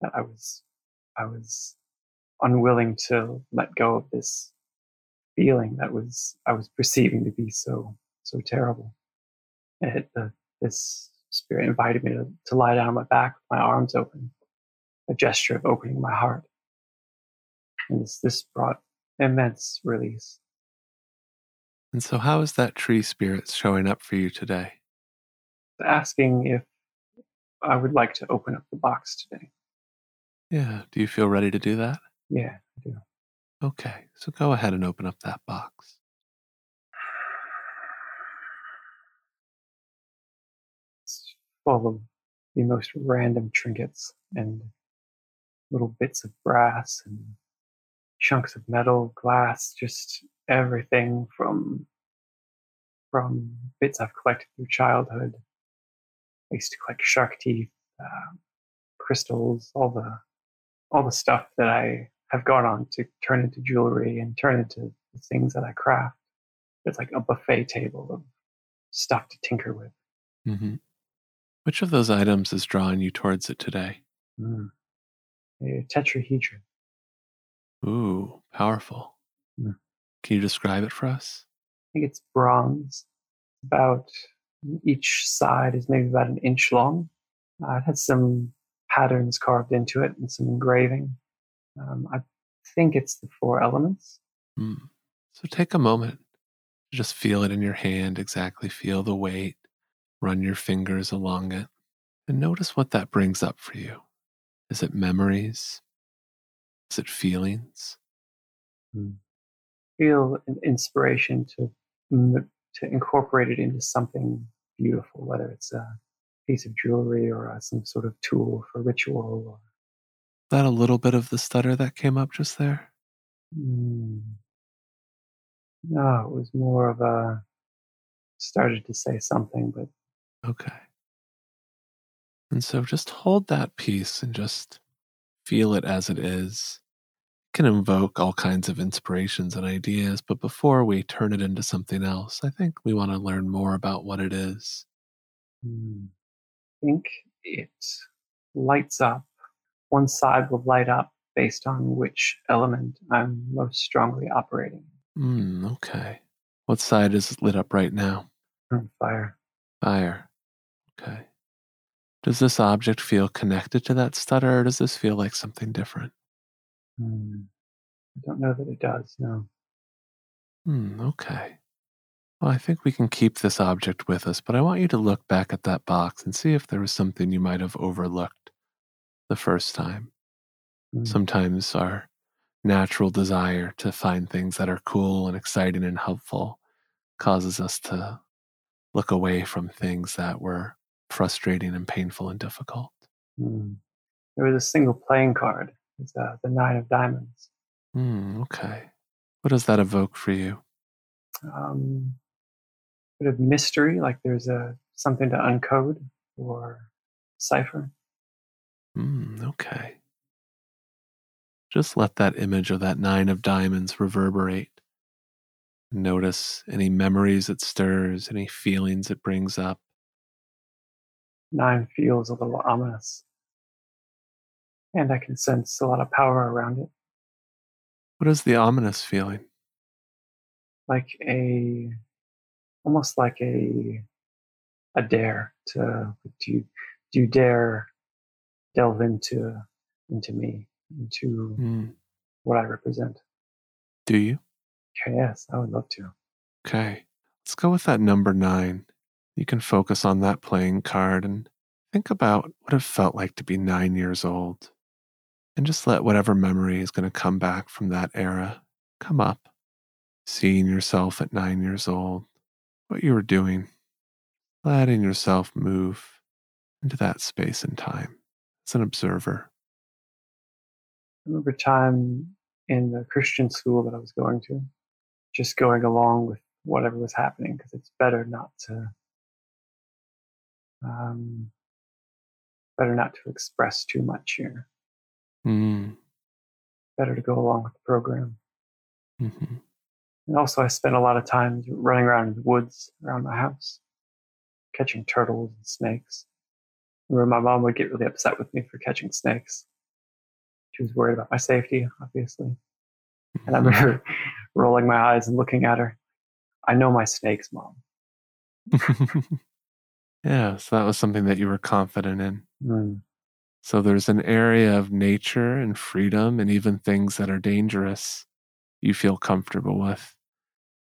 Speaker 2: That I was, I was unwilling to let go of this feeling that was I was perceiving to be so so terrible. And the, this spirit invited me to, to lie down on my back with my arms open, a gesture of opening my heart. And this, this brought immense release.
Speaker 1: And so, how is that tree spirit showing up for you today?
Speaker 2: Asking if I would like to open up the box today.
Speaker 1: Yeah. Do you feel ready to do that?
Speaker 2: Yeah, I do.
Speaker 1: Okay. So, go ahead and open up that box.
Speaker 2: It's full of the most random trinkets and little bits of brass and chunks of metal, glass, just everything from from bits I've collected through childhood. I used to collect shark teeth, uh, crystals, all the all the stuff that I have gone on to turn into jewelry and turn into the things that I craft. It's like a buffet table of stuff to tinker with.
Speaker 1: Mm-hmm. Which of those items is drawing you towards it today?
Speaker 2: Mm. A tetrahedron.
Speaker 1: Ooh, powerful.
Speaker 2: Mm.
Speaker 1: Can you describe it for us?
Speaker 2: I think it's bronze. About each side is maybe about an inch long. Uh, it has some patterns carved into it and some engraving. Um, I think it's the four elements.
Speaker 1: Mm. So take a moment to just feel it in your hand, exactly feel the weight, run your fingers along it, and notice what that brings up for you. Is it memories? Is it feelings?
Speaker 2: Mm. Feel an inspiration to to incorporate it into something beautiful, whether it's a piece of jewelry or uh, some sort of tool for ritual. Or...
Speaker 1: That a little bit of the stutter that came up just there?
Speaker 2: Mm. No, it was more of a started to say something, but
Speaker 1: okay. And so just hold that piece and just feel it as it is. It can invoke all kinds of inspirations and ideas, but before we turn it into something else, I think we want to learn more about what it is.
Speaker 2: Hmm. I think it lights up. One side will light up based on which element I'm most strongly operating.
Speaker 1: Mm, okay. What side is lit up right now?
Speaker 2: Fire.
Speaker 1: Fire. Okay. Does this object feel connected to that stutter, or does this feel like something different?
Speaker 2: Hmm. I don't know that it does, no.
Speaker 1: Hmm, okay. Well, I think we can keep this object with us, but I want you to look back at that box and see if there was something you might have overlooked the first time.
Speaker 2: Hmm.
Speaker 1: Sometimes our natural desire to find things that are cool and exciting and helpful causes us to look away from things that were frustrating and painful and difficult.
Speaker 2: Hmm. There was a single playing card. It's uh, the nine of diamonds.
Speaker 1: Hmm, okay. What does that evoke for you?
Speaker 2: Um, bit of mystery, like there's a something to uncode or cipher.
Speaker 1: Hmm, okay. Just let that image of that nine of diamonds reverberate. Notice any memories it stirs, any feelings it brings up.
Speaker 2: Nine feels a little ominous. And I can sense a lot of power around it.
Speaker 1: What is the ominous feeling?
Speaker 2: Like a, almost like a, a dare to, do you, do you dare delve into, into me, into
Speaker 1: Mm,
Speaker 2: what I represent?
Speaker 1: do you?
Speaker 2: Okay, yes, I would love to.
Speaker 1: Okay. Let's go with that number nine. You can focus on that playing card and think about what it felt like to be nine years old. And just let whatever memory is going to come back from that era come up. Seeing yourself at nine years old, what you were doing, letting yourself move into that space and time as an observer.
Speaker 2: I remember time in the Christian school that I was going to, just going along with whatever was happening because it's better not to Um, better not to express too much here.
Speaker 1: Mm.
Speaker 2: Better to go along with the program.
Speaker 1: hmm
Speaker 2: And also, I spent a lot of time running around in the woods around my house, catching turtles and snakes. Where my mom would get really upset with me for catching snakes. She was worried about my safety, obviously. And I remember rolling my eyes and looking at her. I know my snakes, mom.
Speaker 1: yeah, so that was something that you were confident in.
Speaker 2: Mm.
Speaker 1: So there's an area of nature and freedom and even things that are dangerous you feel comfortable with.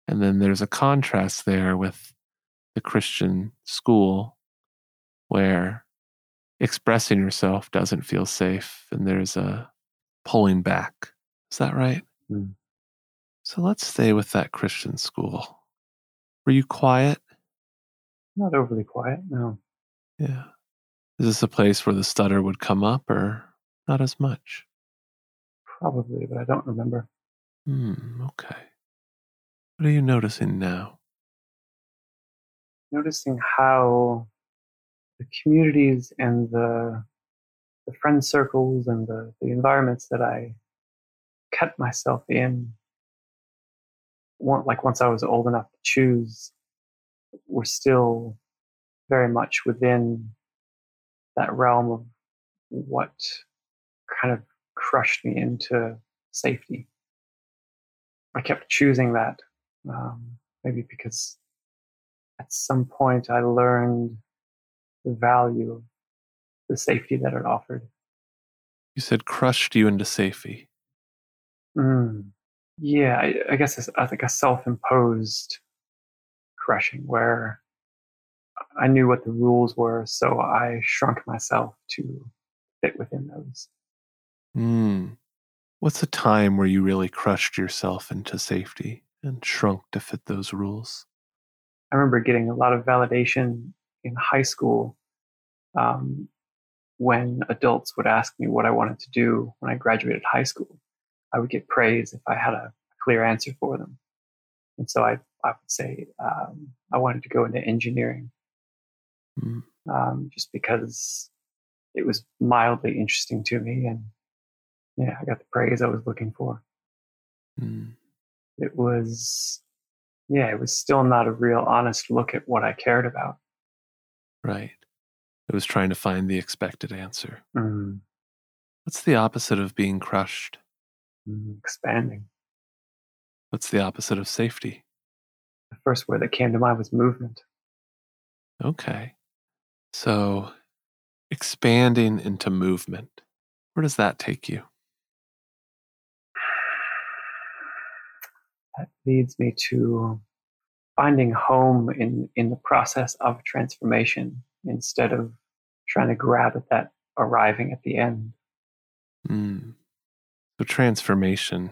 Speaker 1: And then there's a contrast there with the Christian school where expressing yourself doesn't feel safe and there's a pulling back. Is that right?
Speaker 2: Mm.
Speaker 1: So let's stay with that Christian school. Were you quiet?
Speaker 2: Not overly quiet, no.
Speaker 1: Yeah. Is this a place where the stutter would come up or not as much?
Speaker 2: Probably, but I don't remember.
Speaker 1: Hmm, okay. What are you noticing now?
Speaker 2: Noticing how the communities and the the friend circles and the, the environments that I kept myself in, like once I was old enough to choose, were still very much within that realm of what kind of crushed me into safety. I kept choosing that, um, maybe because at some point I learned the value of the safety that it offered.
Speaker 1: You said crushed you into safety.
Speaker 2: Mm. Yeah, I, I guess it's, I think a self-imposed crushing where I knew what the rules were, so I shrunk myself to fit within those.
Speaker 1: Hmm. What's a time where you really crushed yourself into safety and shrunk to fit those rules?
Speaker 2: I remember getting a lot of validation in high school um, when adults would ask me what I wanted to do when I graduated high school. I would get praise if I had a clear answer for them. And so I, I would say um, I wanted to go into engineering
Speaker 1: Mm.
Speaker 2: um, just because it was mildly interesting to me. And yeah, I got the praise I was looking for.
Speaker 1: Hmm.
Speaker 2: It was, yeah, it was still not a real honest look at what I cared about.
Speaker 1: Right. It was trying to find the expected answer.
Speaker 2: Mm,
Speaker 1: What's the opposite of being crushed?
Speaker 2: mm, expanding.
Speaker 1: What's the opposite of safety?
Speaker 2: First word that came to mind was movement.
Speaker 1: Okay. So, expanding into movement, where does that take you?
Speaker 2: That leads me to finding home in, in the process of transformation instead of trying to grab at that arriving at the end.
Speaker 1: Mm. So, transformation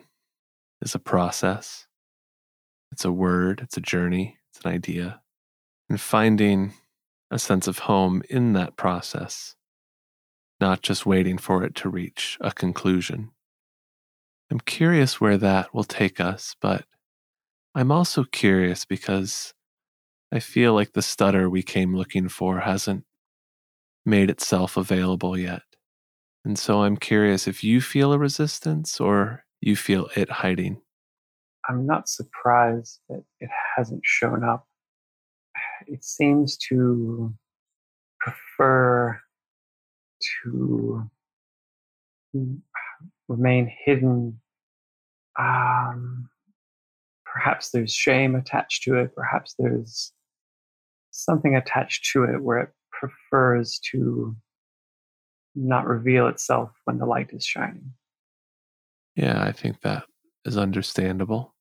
Speaker 1: is a process, it's a word, it's a journey, it's an idea. And finding a sense of home in that process, not just waiting for it to reach a conclusion. I'm curious where that will take us, but I'm also curious because I feel like the stutter we came looking for hasn't made itself available yet. And so I'm curious if you feel a resistance or you feel it hiding.
Speaker 2: I'm not surprised that it hasn't shown up. It seems to prefer to remain hidden. Um, perhaps there's shame attached to it. Perhaps there's something attached to it where it prefers to not reveal itself when the light is shining.
Speaker 1: Yeah, I think that is understandable.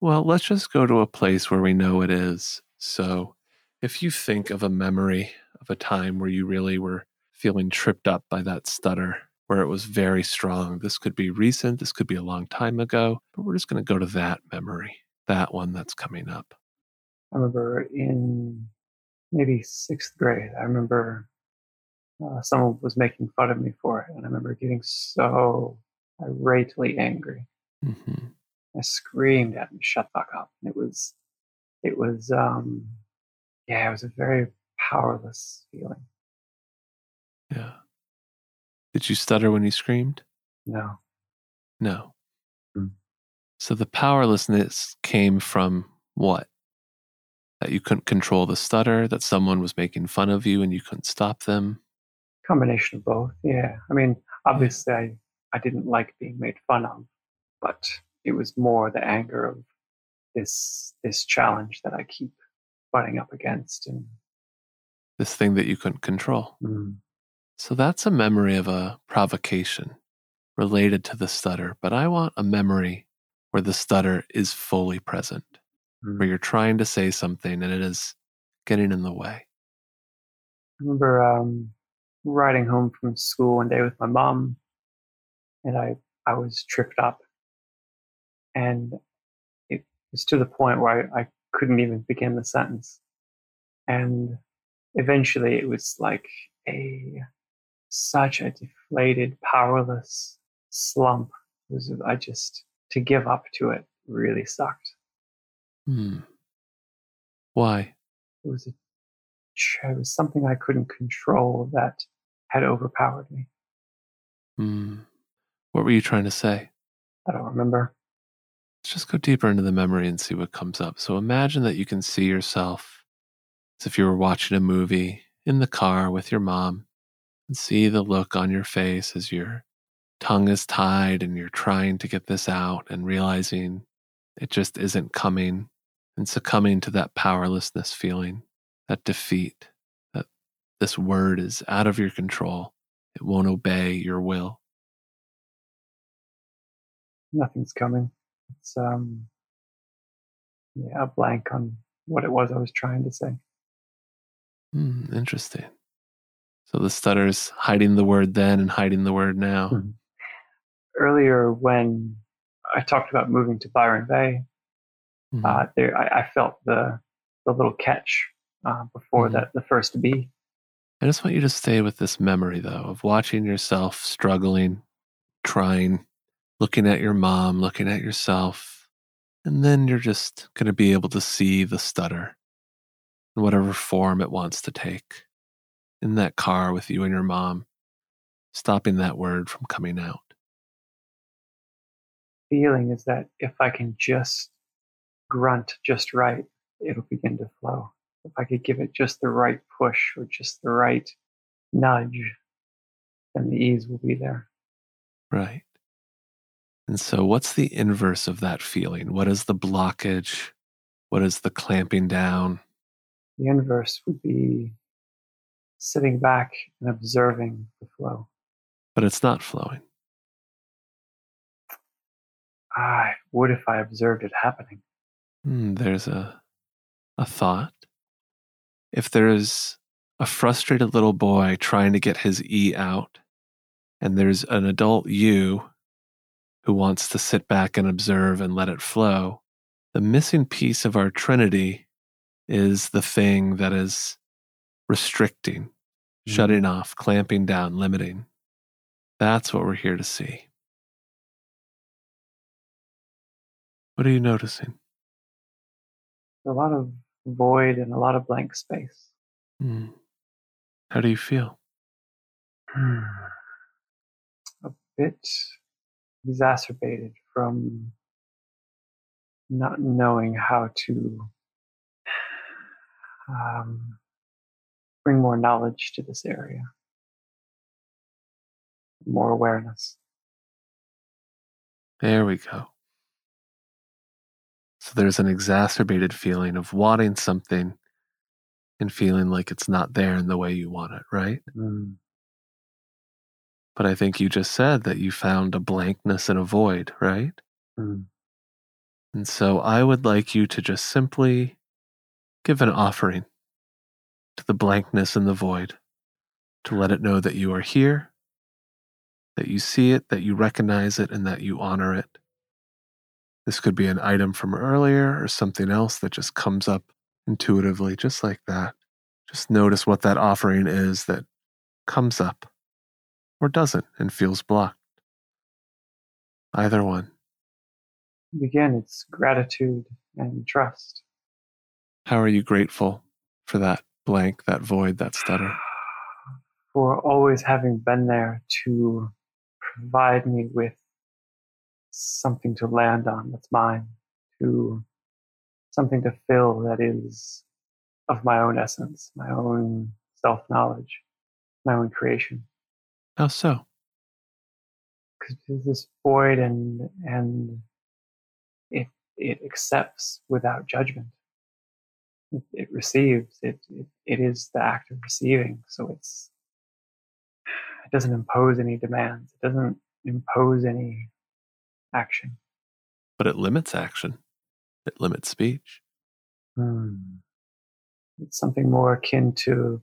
Speaker 1: Well, let's just go to a place where we know it is. So, if you think of a memory of a time where you really were feeling tripped up by that stutter, where it was very strong, this could be recent, this could be a long time ago, but we're just going to go to that memory, that one that's coming up.
Speaker 2: I remember in maybe sixth grade, I remember uh, someone was making fun of me for it, and I remember getting so irately angry.
Speaker 1: hmm
Speaker 2: I screamed at him, "Shut the fuck up!" It was, it was, um, yeah, it was a very powerless feeling.
Speaker 1: Yeah. Did you stutter when you screamed?
Speaker 2: No.
Speaker 1: No.
Speaker 2: Hmm.
Speaker 1: So the powerlessness came from what? That you couldn't control the stutter, that someone was making fun of you and you couldn't stop them?
Speaker 2: Combination of both. Yeah. I mean, obviously, I, I didn't like being made fun of, but it was more the anger of this this challenge that I keep butting up against and
Speaker 1: This thing that you couldn't control.
Speaker 2: mm,
Speaker 1: So that's a memory of a provocation related to the stutter, but I want a memory where the stutter is fully present,
Speaker 2: mm.
Speaker 1: where you're trying to say something and it is getting in the way.
Speaker 2: I remember um, riding home from school one day with my mom, and I I was tripped up, and it was to the point where I, I couldn't even begin the sentence, and eventually it was like a such a deflated, powerless slump. Was I just to give up to it really sucked.
Speaker 1: Hmm. Why?
Speaker 2: It was a it was something I couldn't control that had overpowered me.
Speaker 1: Hmm. What were you trying to say?
Speaker 2: I don't remember.
Speaker 1: Let's just go deeper into the memory and see what comes up. So imagine that you can see yourself as if you were watching a movie in the car with your mom and see the look on your face as your tongue is tied and you're trying to get this out and realizing it just isn't coming and succumbing to that powerlessness feeling, that defeat, that this word is out of your control. It won't obey your will.
Speaker 2: Nothing's coming. It's um yeah, a blank on what it was I was trying to say.
Speaker 1: Hmm, interesting. So the stutter's hiding the word then and hiding the word now.
Speaker 2: Mhm. Earlier when I talked about moving to Byron Bay,
Speaker 1: Mhm.
Speaker 2: uh, there I, I felt the the little catch uh, before
Speaker 1: Mhm.
Speaker 2: that the first B.
Speaker 1: I just want you to stay with this memory, though, of watching yourself struggling, trying, looking at your mom, looking at yourself. And then you're just going to be able to see the stutter in whatever form it wants to take in that car with you and your mom, stopping that word from coming out.
Speaker 2: Feeling is that if I can just grunt just right, it'll begin to flow. If I could give it just the right push or just the right nudge, then the ease will be there.
Speaker 1: Right. And so, what's the inverse of that feeling? What is the blockage? What is the clamping down?
Speaker 2: The inverse would be sitting back and observing the flow.
Speaker 1: But it's not flowing.
Speaker 2: I would if I observed it happening.
Speaker 1: Hmm, there's a a thought. If there's a frustrated little boy trying to get his E out, and there's an adult you who wants to sit back and observe and let it flow, the missing piece of our trinity is the thing that is restricting, shutting off, clamping down, limiting. That's what we're here to see. What are you noticing?
Speaker 2: A lot of void and a lot of blank space.
Speaker 1: Hmm. How do you feel?
Speaker 2: a bit exacerbated from not knowing how to um, bring more knowledge to this area, more awareness.
Speaker 1: There we go. So there's an exacerbated feeling of wanting something and feeling like it's not there in the way you want it, right?
Speaker 2: Mm.
Speaker 1: But I think you just said that you found a blankness and a void, right?
Speaker 2: Mm.
Speaker 1: And so I would like you to just simply give an offering to the blankness and the void, to let it know that you are here, that you see it, that you recognize it, and that you honor it. This could be an item from earlier or something else that just comes up intuitively, just like that. Just notice what that offering is that comes up or doesn't and feels blocked. Either one.
Speaker 2: Again, it's gratitude and trust.
Speaker 1: How are you grateful for that blank, that void, that stutter.
Speaker 2: For always having been there to provide me with something to land on that's mine, to something to fill that is of my own essence, my own self knowledge, my own creation.
Speaker 1: How so?
Speaker 2: Because this void and and it it accepts without judgment. It, it receives. It, it it is the act of receiving. So it's it doesn't impose any demands. It doesn't impose any action.
Speaker 1: But it limits action. It limits speech.
Speaker 2: Hmm. It's something more akin to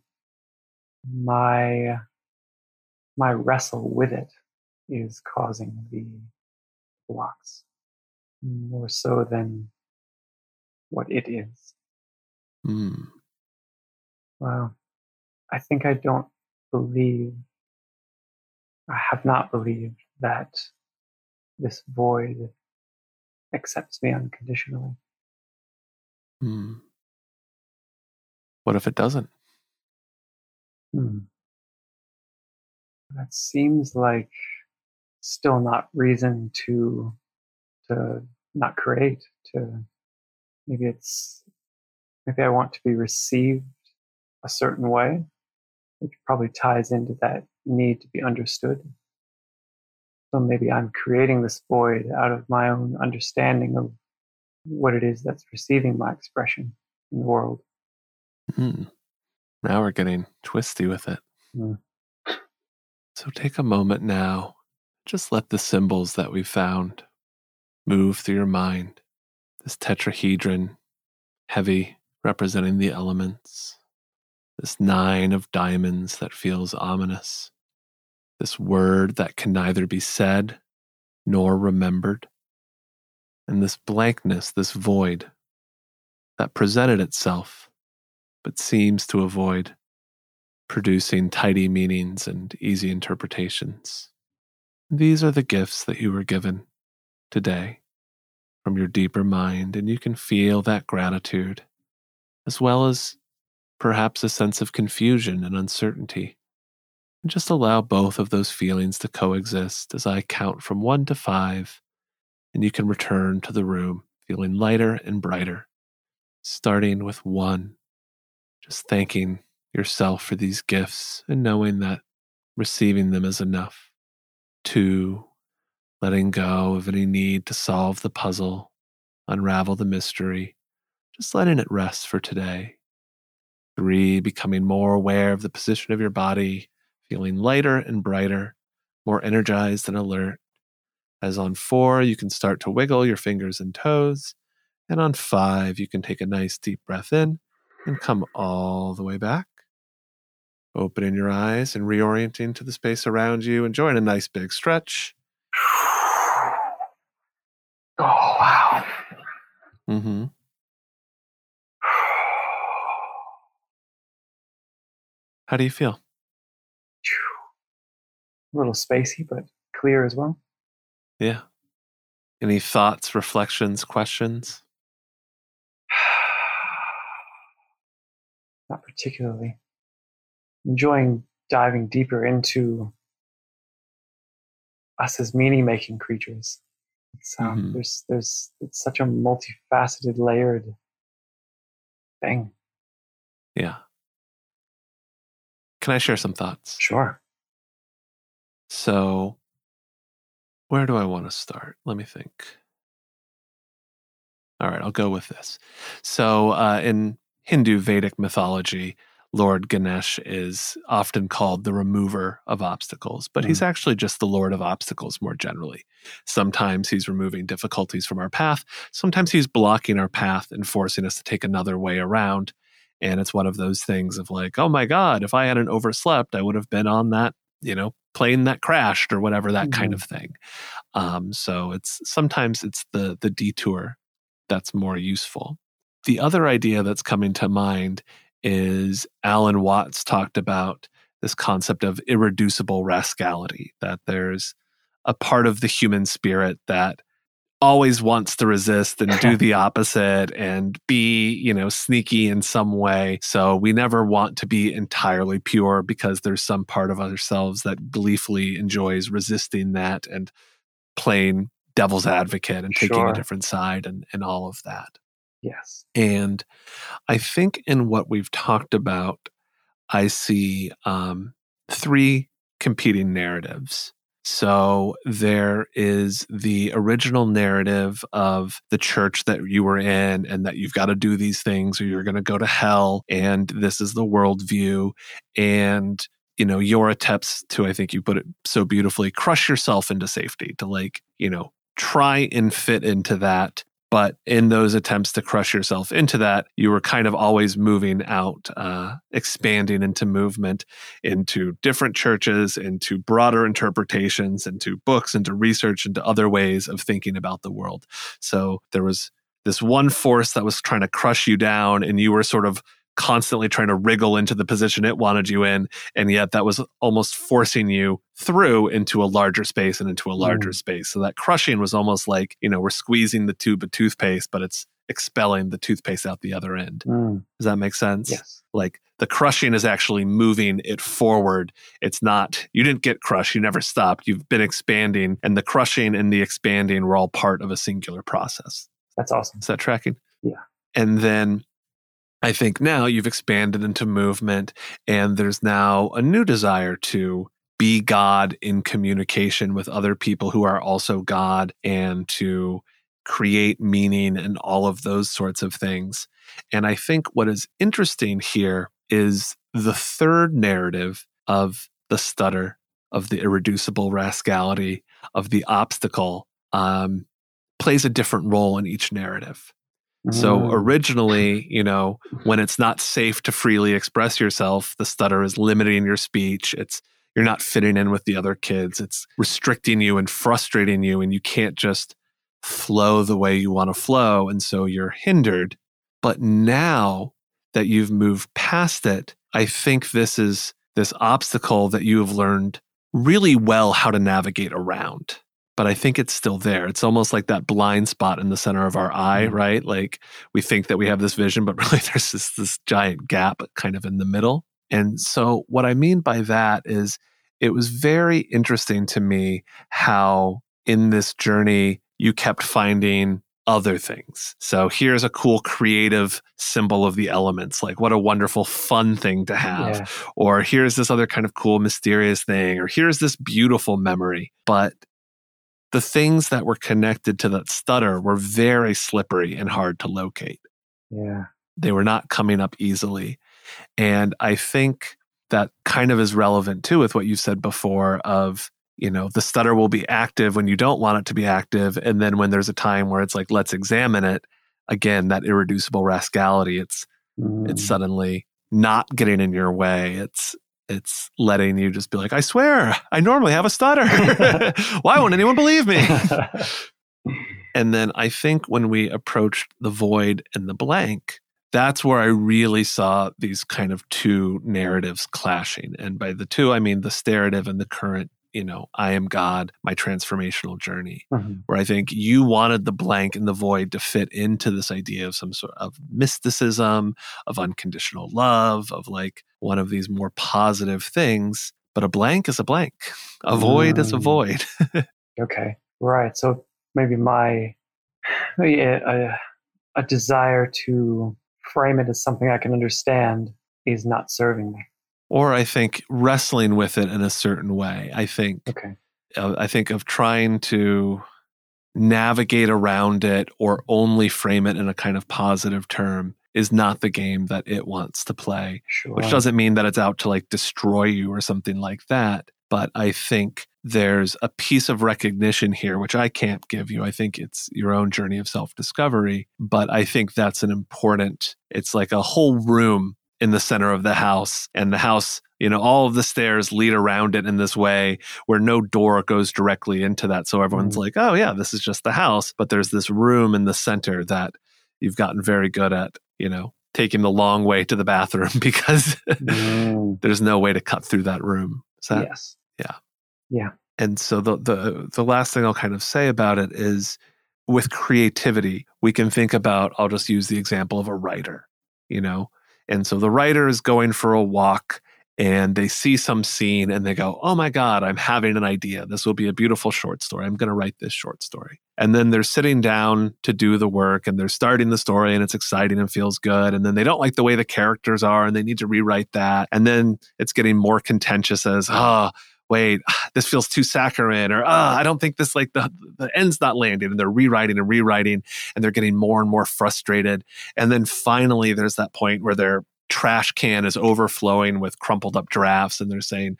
Speaker 2: my my wrestle with it is causing the blocks more so than what it is.
Speaker 1: Mm.
Speaker 2: Wow. I think I don't believe, I have not believed that this void accepts me unconditionally.
Speaker 1: Mm. What if it doesn't?
Speaker 2: Hmm. That seems like still not reason to to not create. To maybe it's maybe I want to be received a certain way, which probably ties into that need to be understood. So maybe I'm creating this void out of my own understanding of what it is that's receiving my expression in the world.
Speaker 1: Mm. Now we're getting twisty with it.
Speaker 2: Mm.
Speaker 1: So take a moment now. Just let the symbols that we found move through your mind. This tetrahedron, heavy, representing the elements. This nine of diamonds that feels ominous. This word that can neither be said nor remembered. And this blankness, this void that presented itself but seems to avoid producing tidy meanings and easy interpretations. These are the gifts that you were given today from your deeper mind, and you can feel that gratitude, as well as perhaps a sense of confusion and uncertainty. And just allow both of those feelings to coexist as I count from one to five, and you can return to the room feeling lighter and brighter, starting with one just thanking yourself for these gifts and knowing that receiving them is enough. Two, letting go of any need to solve the puzzle, unravel the mystery, just letting it rest for today. Three, becoming more aware of the position of your body, feeling lighter and brighter, more energized and alert. As on four, you can start to wiggle your fingers and toes. And on five, you can take a nice deep breath in and come all the way back. Opening your eyes and reorienting to the space around you, enjoying a nice big stretch.
Speaker 2: Oh, wow.
Speaker 1: Mm-hmm. How do you feel?
Speaker 2: A little spacey, but clear as well.
Speaker 1: Yeah. Any thoughts, reflections, questions?
Speaker 2: not particularly. Enjoying diving deeper into us as meaning making creatures. It's, um,
Speaker 1: Mhm.
Speaker 2: There's, there's, it's such a multifaceted, layered thing.
Speaker 1: Yeah. Can I share some thoughts?
Speaker 2: Sure.
Speaker 1: So, where do I want to start? Let me think. All right, I'll go with this. So, uh, in Hindu Vedic mythology, Lord Ganesh is often called the remover of obstacles, but he's actually just the Lord of obstacles more generally. Sometimes he's removing difficulties from our path, sometimes he's blocking our path and forcing us to take another way around. And it's one of those things of like, oh my God, if I hadn't overslept, I would have been on that, you know, plane that crashed or whatever, that kind
Speaker 2: Mhm.
Speaker 1: of thing. Um, so it's sometimes it's the the detour that's more useful. The other idea that's coming to mind is Alan Watts talked about this concept of irreducible rascality, that there's a part of the human spirit that always wants to resist and do the opposite and be, you know, sneaky in some way. So we never want to be entirely pure because there's some part of ourselves that gleefully enjoys resisting that and playing devil's advocate and taking
Speaker 2: Sure.
Speaker 1: a different side and, and all of that.
Speaker 2: Yes.
Speaker 1: And I think in what we've talked about, I see um, three competing narratives. So there is the original narrative of the church that you were in, and that you've got to do these things or you're going to go to hell. And this is the worldview. And you know, your attempts to, I think you put it so beautifully, crush yourself into safety, to like, you know, try and fit into that. But in those attempts to crush yourself into that, you were kind of always moving out, uh, expanding into movement, into different churches, into broader interpretations, into books, into research, into other ways of thinking about the world. So there was this one force that was trying to crush you down, and you were sort of constantly trying to wriggle into the position it wanted you in and yet that was almost forcing you through into a larger space and into a larger space so that crushing was almost like you know we're squeezing the tube of toothpaste but it's expelling the toothpaste out the other end
Speaker 2: Mm,
Speaker 1: does that make sense
Speaker 2: yes.
Speaker 1: like the crushing is actually moving it forward it's not you didn't get crushed you never stopped you've been expanding and the crushing and the expanding were all part of a singular process
Speaker 2: That's awesome.
Speaker 1: is that tracking?
Speaker 2: Yeah.
Speaker 1: And then I think now you've expanded into movement, and there's now a new desire to be God in communication with other people who are also God and to create meaning and all of those sorts of things. And I think what is interesting here is the third narrative of the stutter, of the irreducible rascality, of the obstacle, um, plays a different role in each narrative. So
Speaker 2: Mm,
Speaker 1: originally, you know, when it's not safe to freely express yourself, the stutter is limiting your speech. It's you're not fitting in with the other kids. It's restricting you and frustrating you and you can't just flow the way you want to flow and so you're hindered. But now that you've moved past it, I think this is this obstacle that you have learned really well how to navigate around but I think it's still there. It's almost like that blind spot in the center of our eye,
Speaker 2: Mhm.
Speaker 1: right? Like we think that we have this vision, but really there's this, this giant gap kind of in the middle. And so, what I mean by that is it was very interesting to me how in this journey you kept finding other things. So, here's a cool creative symbol of the elements. Like, what a wonderful, fun thing to have
Speaker 2: yeah.
Speaker 1: or here's this other kind of cool mysterious thing or here's this beautiful memory but the things that were connected to that stutter were very slippery and hard to locate.
Speaker 2: Yeah.
Speaker 1: they were not coming up easily. And i think that kind of is relevant too with what you said before of you know the stutter will be active when you don't want it to be active and then when there's a time where it's like let's examine it again that irreducible rascality it's
Speaker 2: Mm,
Speaker 1: it's suddenly not getting in your way. It's it's letting you just be like i swear i normally have a stutter. Why won't anyone believe me? And then i think when we approached the void and the blank that's where i really saw these kind of two narratives clashing. And by the two i mean the sterative and the current you know i am god my transformational journey
Speaker 2: Mhm.
Speaker 1: where I think you wanted the blank and the void to fit into this idea of some sort of mysticism, of unconditional love, of like one of these more positive things. But a blank is a blank, a void is a
Speaker 2: Mm.
Speaker 1: void.
Speaker 2: Okay. Right. So maybe my maybe a, a, a desire to frame it as something I can understand is not serving me.
Speaker 1: or I think wrestling with it in a certain way. I think
Speaker 2: Okay.
Speaker 1: uh, I think of trying to navigate around it or only frame it in a kind of positive term is not the game that it wants to play.
Speaker 2: Sure.
Speaker 1: which doesn't mean that it's out to like destroy you or something like that. But I think there's a piece of recognition here, which I can't give you. I think it's your own journey of self discovery. But I think that's an important, it's like a whole room in the center of the house. And the house, you know, all of the stairs lead around it in this way where no door goes directly into that. So everyone's
Speaker 2: Mhm.
Speaker 1: like, oh, yeah, this is just the house. But there's this room in the center that you've gotten very good at, you know, taking the long way to the bathroom because
Speaker 2: Mm,
Speaker 1: there's no way to cut through that room. Is that-
Speaker 2: yes. Yeah. Yeah.
Speaker 1: And so the the the last thing I'll kind of say about it is with creativity, we can think about, I'll just use the example of a writer, you know? And so the writer is going for a walk and they see some scene and they go, Oh my God, I'm having an idea. This will be a beautiful short story. I'm going to write this short story. And then they're sitting down to do the work and they're starting the story and it's exciting and feels good. And then they don't like the way the characters are and they need to rewrite that. And then it's getting more contentious as, Oh, wait, this feels too saccharine, or ah, I don't think this like the the end's not landing, and they're rewriting and rewriting, and they're getting more and more frustrated. And then finally, there's that point where their trash can is overflowing with crumpled up drafts, and they're saying,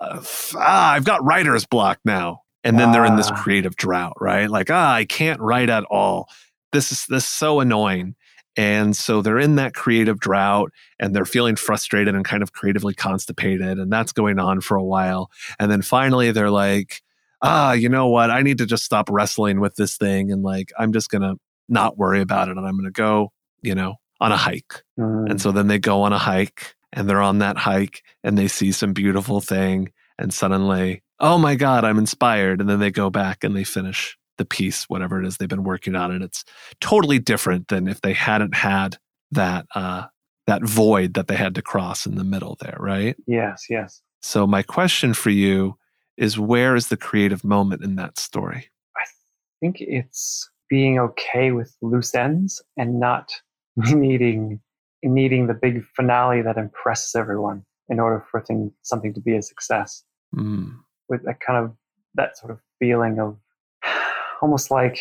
Speaker 1: uh, ah, I've got writer's block now. And then they're in this ah. creative drought, right? Like, ah, I can't write at all. This is this is so annoying. And so they're in that creative drought and they're feeling frustrated and kind of creatively constipated. And that's going on for a while. And then finally they're like, ah, you know what? I need to just stop wrestling with this thing. And like, I'm just going to not worry about it. And I'm going to go, you know, on a hike. Mm. And so then they go on a hike and they're on that hike and they see some beautiful thing. And suddenly, oh my God, I'm inspired. And then they go back and they finish the piece, whatever it is they've been working on, and it's totally different than if they hadn't had that uh, that void that they had to cross in the middle there, right?
Speaker 2: Yes, yes.
Speaker 1: So my question for you is, where is the creative moment in that story?
Speaker 2: I think it's being okay with loose ends and not needing needing the big finale that impresses everyone in order for thing, something to be a success. Mm. With that kind of that sort of feeling of almost like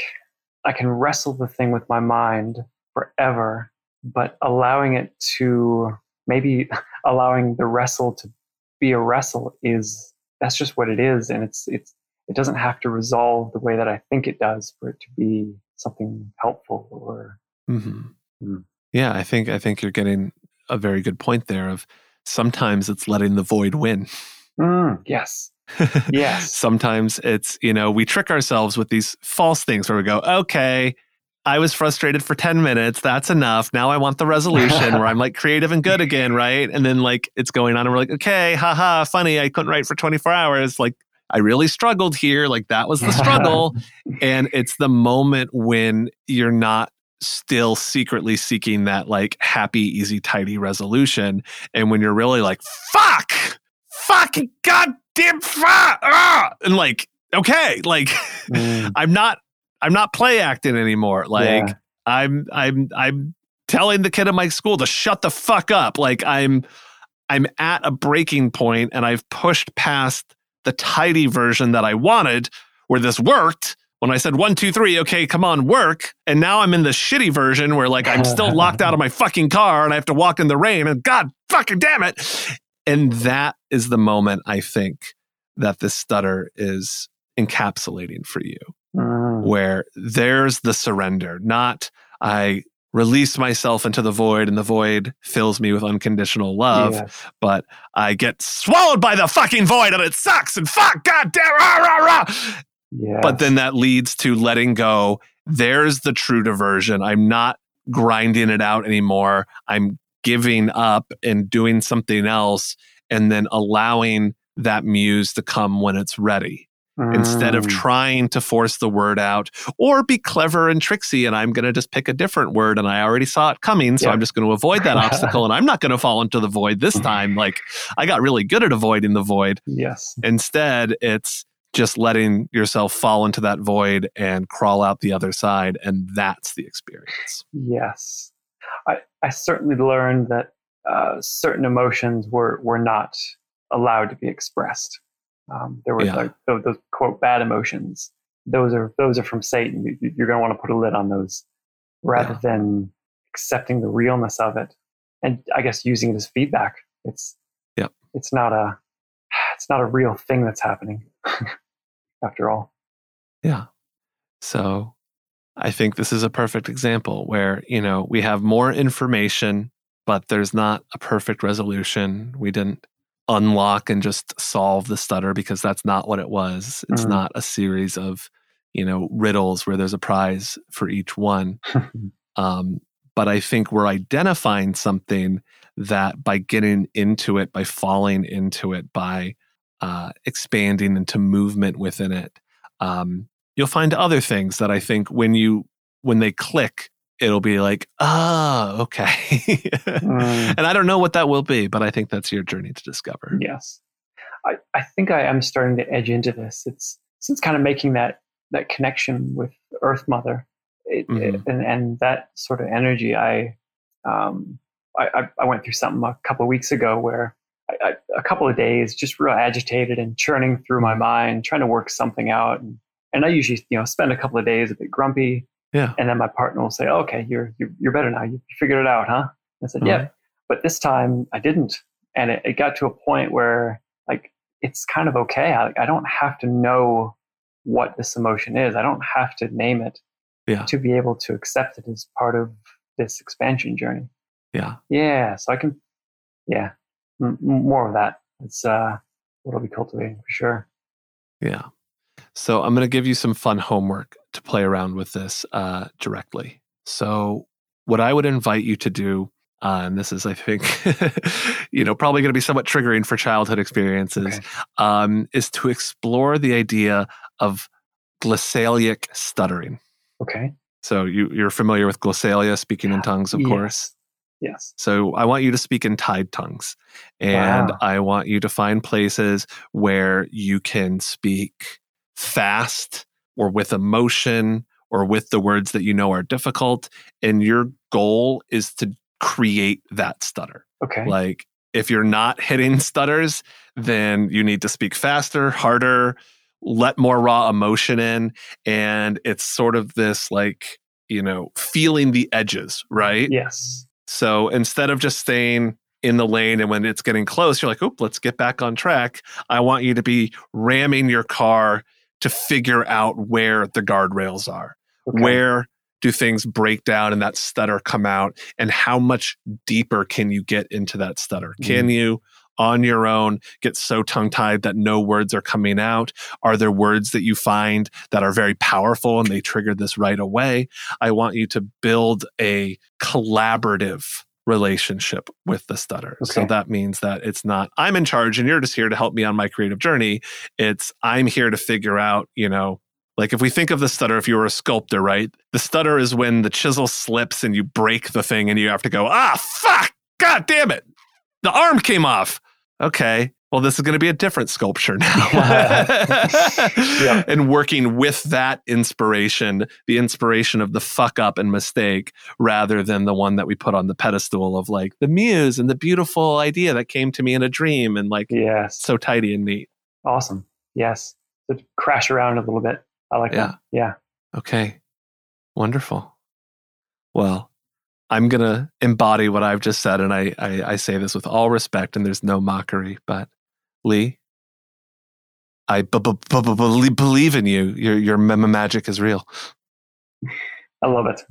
Speaker 2: I can wrestle the thing with my mind forever, but allowing it to maybe allowing the wrestle to be a wrestle is that's just what it is, and it's it's it doesn't have to resolve the way that I think it does for it to be something helpful or. Mm-hmm.
Speaker 1: Mm. Yeah, I think I think you're getting a very good point there. Of sometimes it's letting the void win.
Speaker 2: Mm, yes, Yes.
Speaker 1: Sometimes it's, you know, we trick ourselves with these false things where we go, okay, I was frustrated for 10 minutes. That's enough. Now I want the resolution where I'm like creative and good again, right? And then like it's going on and we're like, okay, haha, funny. I couldn't write for 24 hours. Like I really struggled here. Like that was the struggle. and it's the moment when you're not still secretly seeking that like happy, easy, tidy resolution. And when you're really like, fuck, fucking goddamn fuck, ah! and like, okay, like, mm. I'm not, I'm not play acting anymore. Like, yeah. I'm, I'm, I'm telling the kid in my school to shut the fuck up. Like, I'm, I'm at a breaking point, and I've pushed past the tidy version that I wanted, where this worked when I said one, two, three, okay, come on, work. And now I'm in the shitty version where like I'm still locked out of my fucking car and I have to walk in the rain and God fucking damn it. And that is the moment I think that this stutter is encapsulating for you, mm. where there's the surrender, not I release myself into the void and the void fills me with unconditional love, yes. but I get swallowed by the fucking void and it sucks and fuck, goddamn, rah, rah, rah. Yes. But then that leads to letting go. There's the true diversion. I'm not grinding it out anymore. I'm giving up and doing something else and then allowing that muse to come when it's ready. Mm. Instead of mm. trying to force the word out or be clever and tricksy, and I'm going to just pick a different word and I already saw it coming. So yeah. I'm just going to avoid that obstacle and I'm not going to fall into the void this time. Like I got really good at avoiding the void.
Speaker 2: Yes.
Speaker 1: Instead, it's just letting yourself fall into that void and crawl out the other side. And that's the experience.
Speaker 2: Yes. I, I certainly learned that uh, certain emotions were were not allowed to be expressed. Um, there were yeah. like those, those, quote bad emotions. Those are those are from Satan. You, are going to want to put a lid on those, rather yeah. than accepting the realness of it, and I guess using it as feedback. It's
Speaker 1: yeah.
Speaker 2: It's not a it's not a real thing that's happening. after all.
Speaker 1: Yeah. So I think this is a perfect example where, you know, we have more information, but there's not a perfect resolution. We didn't unlock and just solve the stutter because that's not what it was. It's mm-hmm. not a series of, you know, riddles where there's a prize for each one. um, but I think we're identifying something that by getting into it, by falling into it, by uh, expanding into movement within it, um, you'll find other things that I think when you when they click, it'll be like, oh, okay. mm. And I don't know what that will be, but I think that's your journey to discover.
Speaker 2: Yes. I, I think I am starting to edge into this. It's since kind of making that that connection with Earth Mother it, mm-hmm. it, and, and that sort of energy. I, um, I, I went through something a couple of weeks ago where I, I, a couple of days just real agitated and churning through my mind, trying to work something out. And, and I usually, you know, spend a couple of days a bit grumpy.
Speaker 1: Yeah.
Speaker 2: And then my partner will say, oh, "Okay, you're, you're you're better now. You figured it out, huh?" I said, "Yeah." But this time I didn't, and it, it got to a point where like it's kind of okay. I, I don't have to know what this emotion is. I don't have to name it
Speaker 1: yeah.
Speaker 2: to be able to accept it as part of this expansion journey.
Speaker 1: Yeah.
Speaker 2: Yeah. So I can, yeah, m- more of that. It's uh, what I'll be cultivating for sure.
Speaker 1: Yeah. So I'm going to give you some fun homework to play around with this uh, directly. So what I would invite you to do, uh, and this is, I think, you know, probably going to be somewhat triggering for childhood experiences, okay. um, is to explore the idea of glossolalic stuttering.
Speaker 2: Okay.
Speaker 1: So you, you're familiar with glossolalia, speaking in tongues, of
Speaker 2: yes.
Speaker 1: course.
Speaker 2: Yes.
Speaker 1: So I want you to speak in tied tongues. And wow. I want you to find places where you can speak fast or with emotion or with the words that you know are difficult. And your goal is to create that stutter.
Speaker 2: Okay.
Speaker 1: Like if you're not hitting stutters, then you need to speak faster, harder, let more raw emotion in. And it's sort of this like, you know, feeling the edges, right?
Speaker 2: Yes.
Speaker 1: So instead of just staying in the lane and when it's getting close, you're like, oop, let's get back on track. I want you to be ramming your car to figure out where the guardrails are. Okay. Where do things break down and that stutter come out? And how much deeper can you get into that stutter? Mm. Can you on your own get so tongue tied that no words are coming out? Are there words that you find that are very powerful and they trigger this right away? I want you to build a collaborative relationship with the stutter. Okay. So that means that it's not I'm in charge and you're just here to help me on my creative journey. It's I'm here to figure out, you know, like if we think of the stutter, if you were a sculptor, right? The stutter is when the chisel slips and you break the thing and you have to go, ah, fuck, god damn it. The arm came off okay, well, this is going to be a different sculpture now. yeah. And working with that inspiration, the inspiration of the fuck up and mistake, rather than the one that we put on the pedestal of like the muse and the beautiful idea that came to me in a dream and like,
Speaker 2: yes.
Speaker 1: so tidy and neat.
Speaker 2: Awesome. Yes. To crash around a little bit. I like yeah. that. Yeah.
Speaker 1: Okay. Wonderful. Well, I'm to embody what I've just said. And I, I, I, say this with all respect and there's no mockery. But Lee, I believe in you. Your, your magic is real.
Speaker 2: I love it.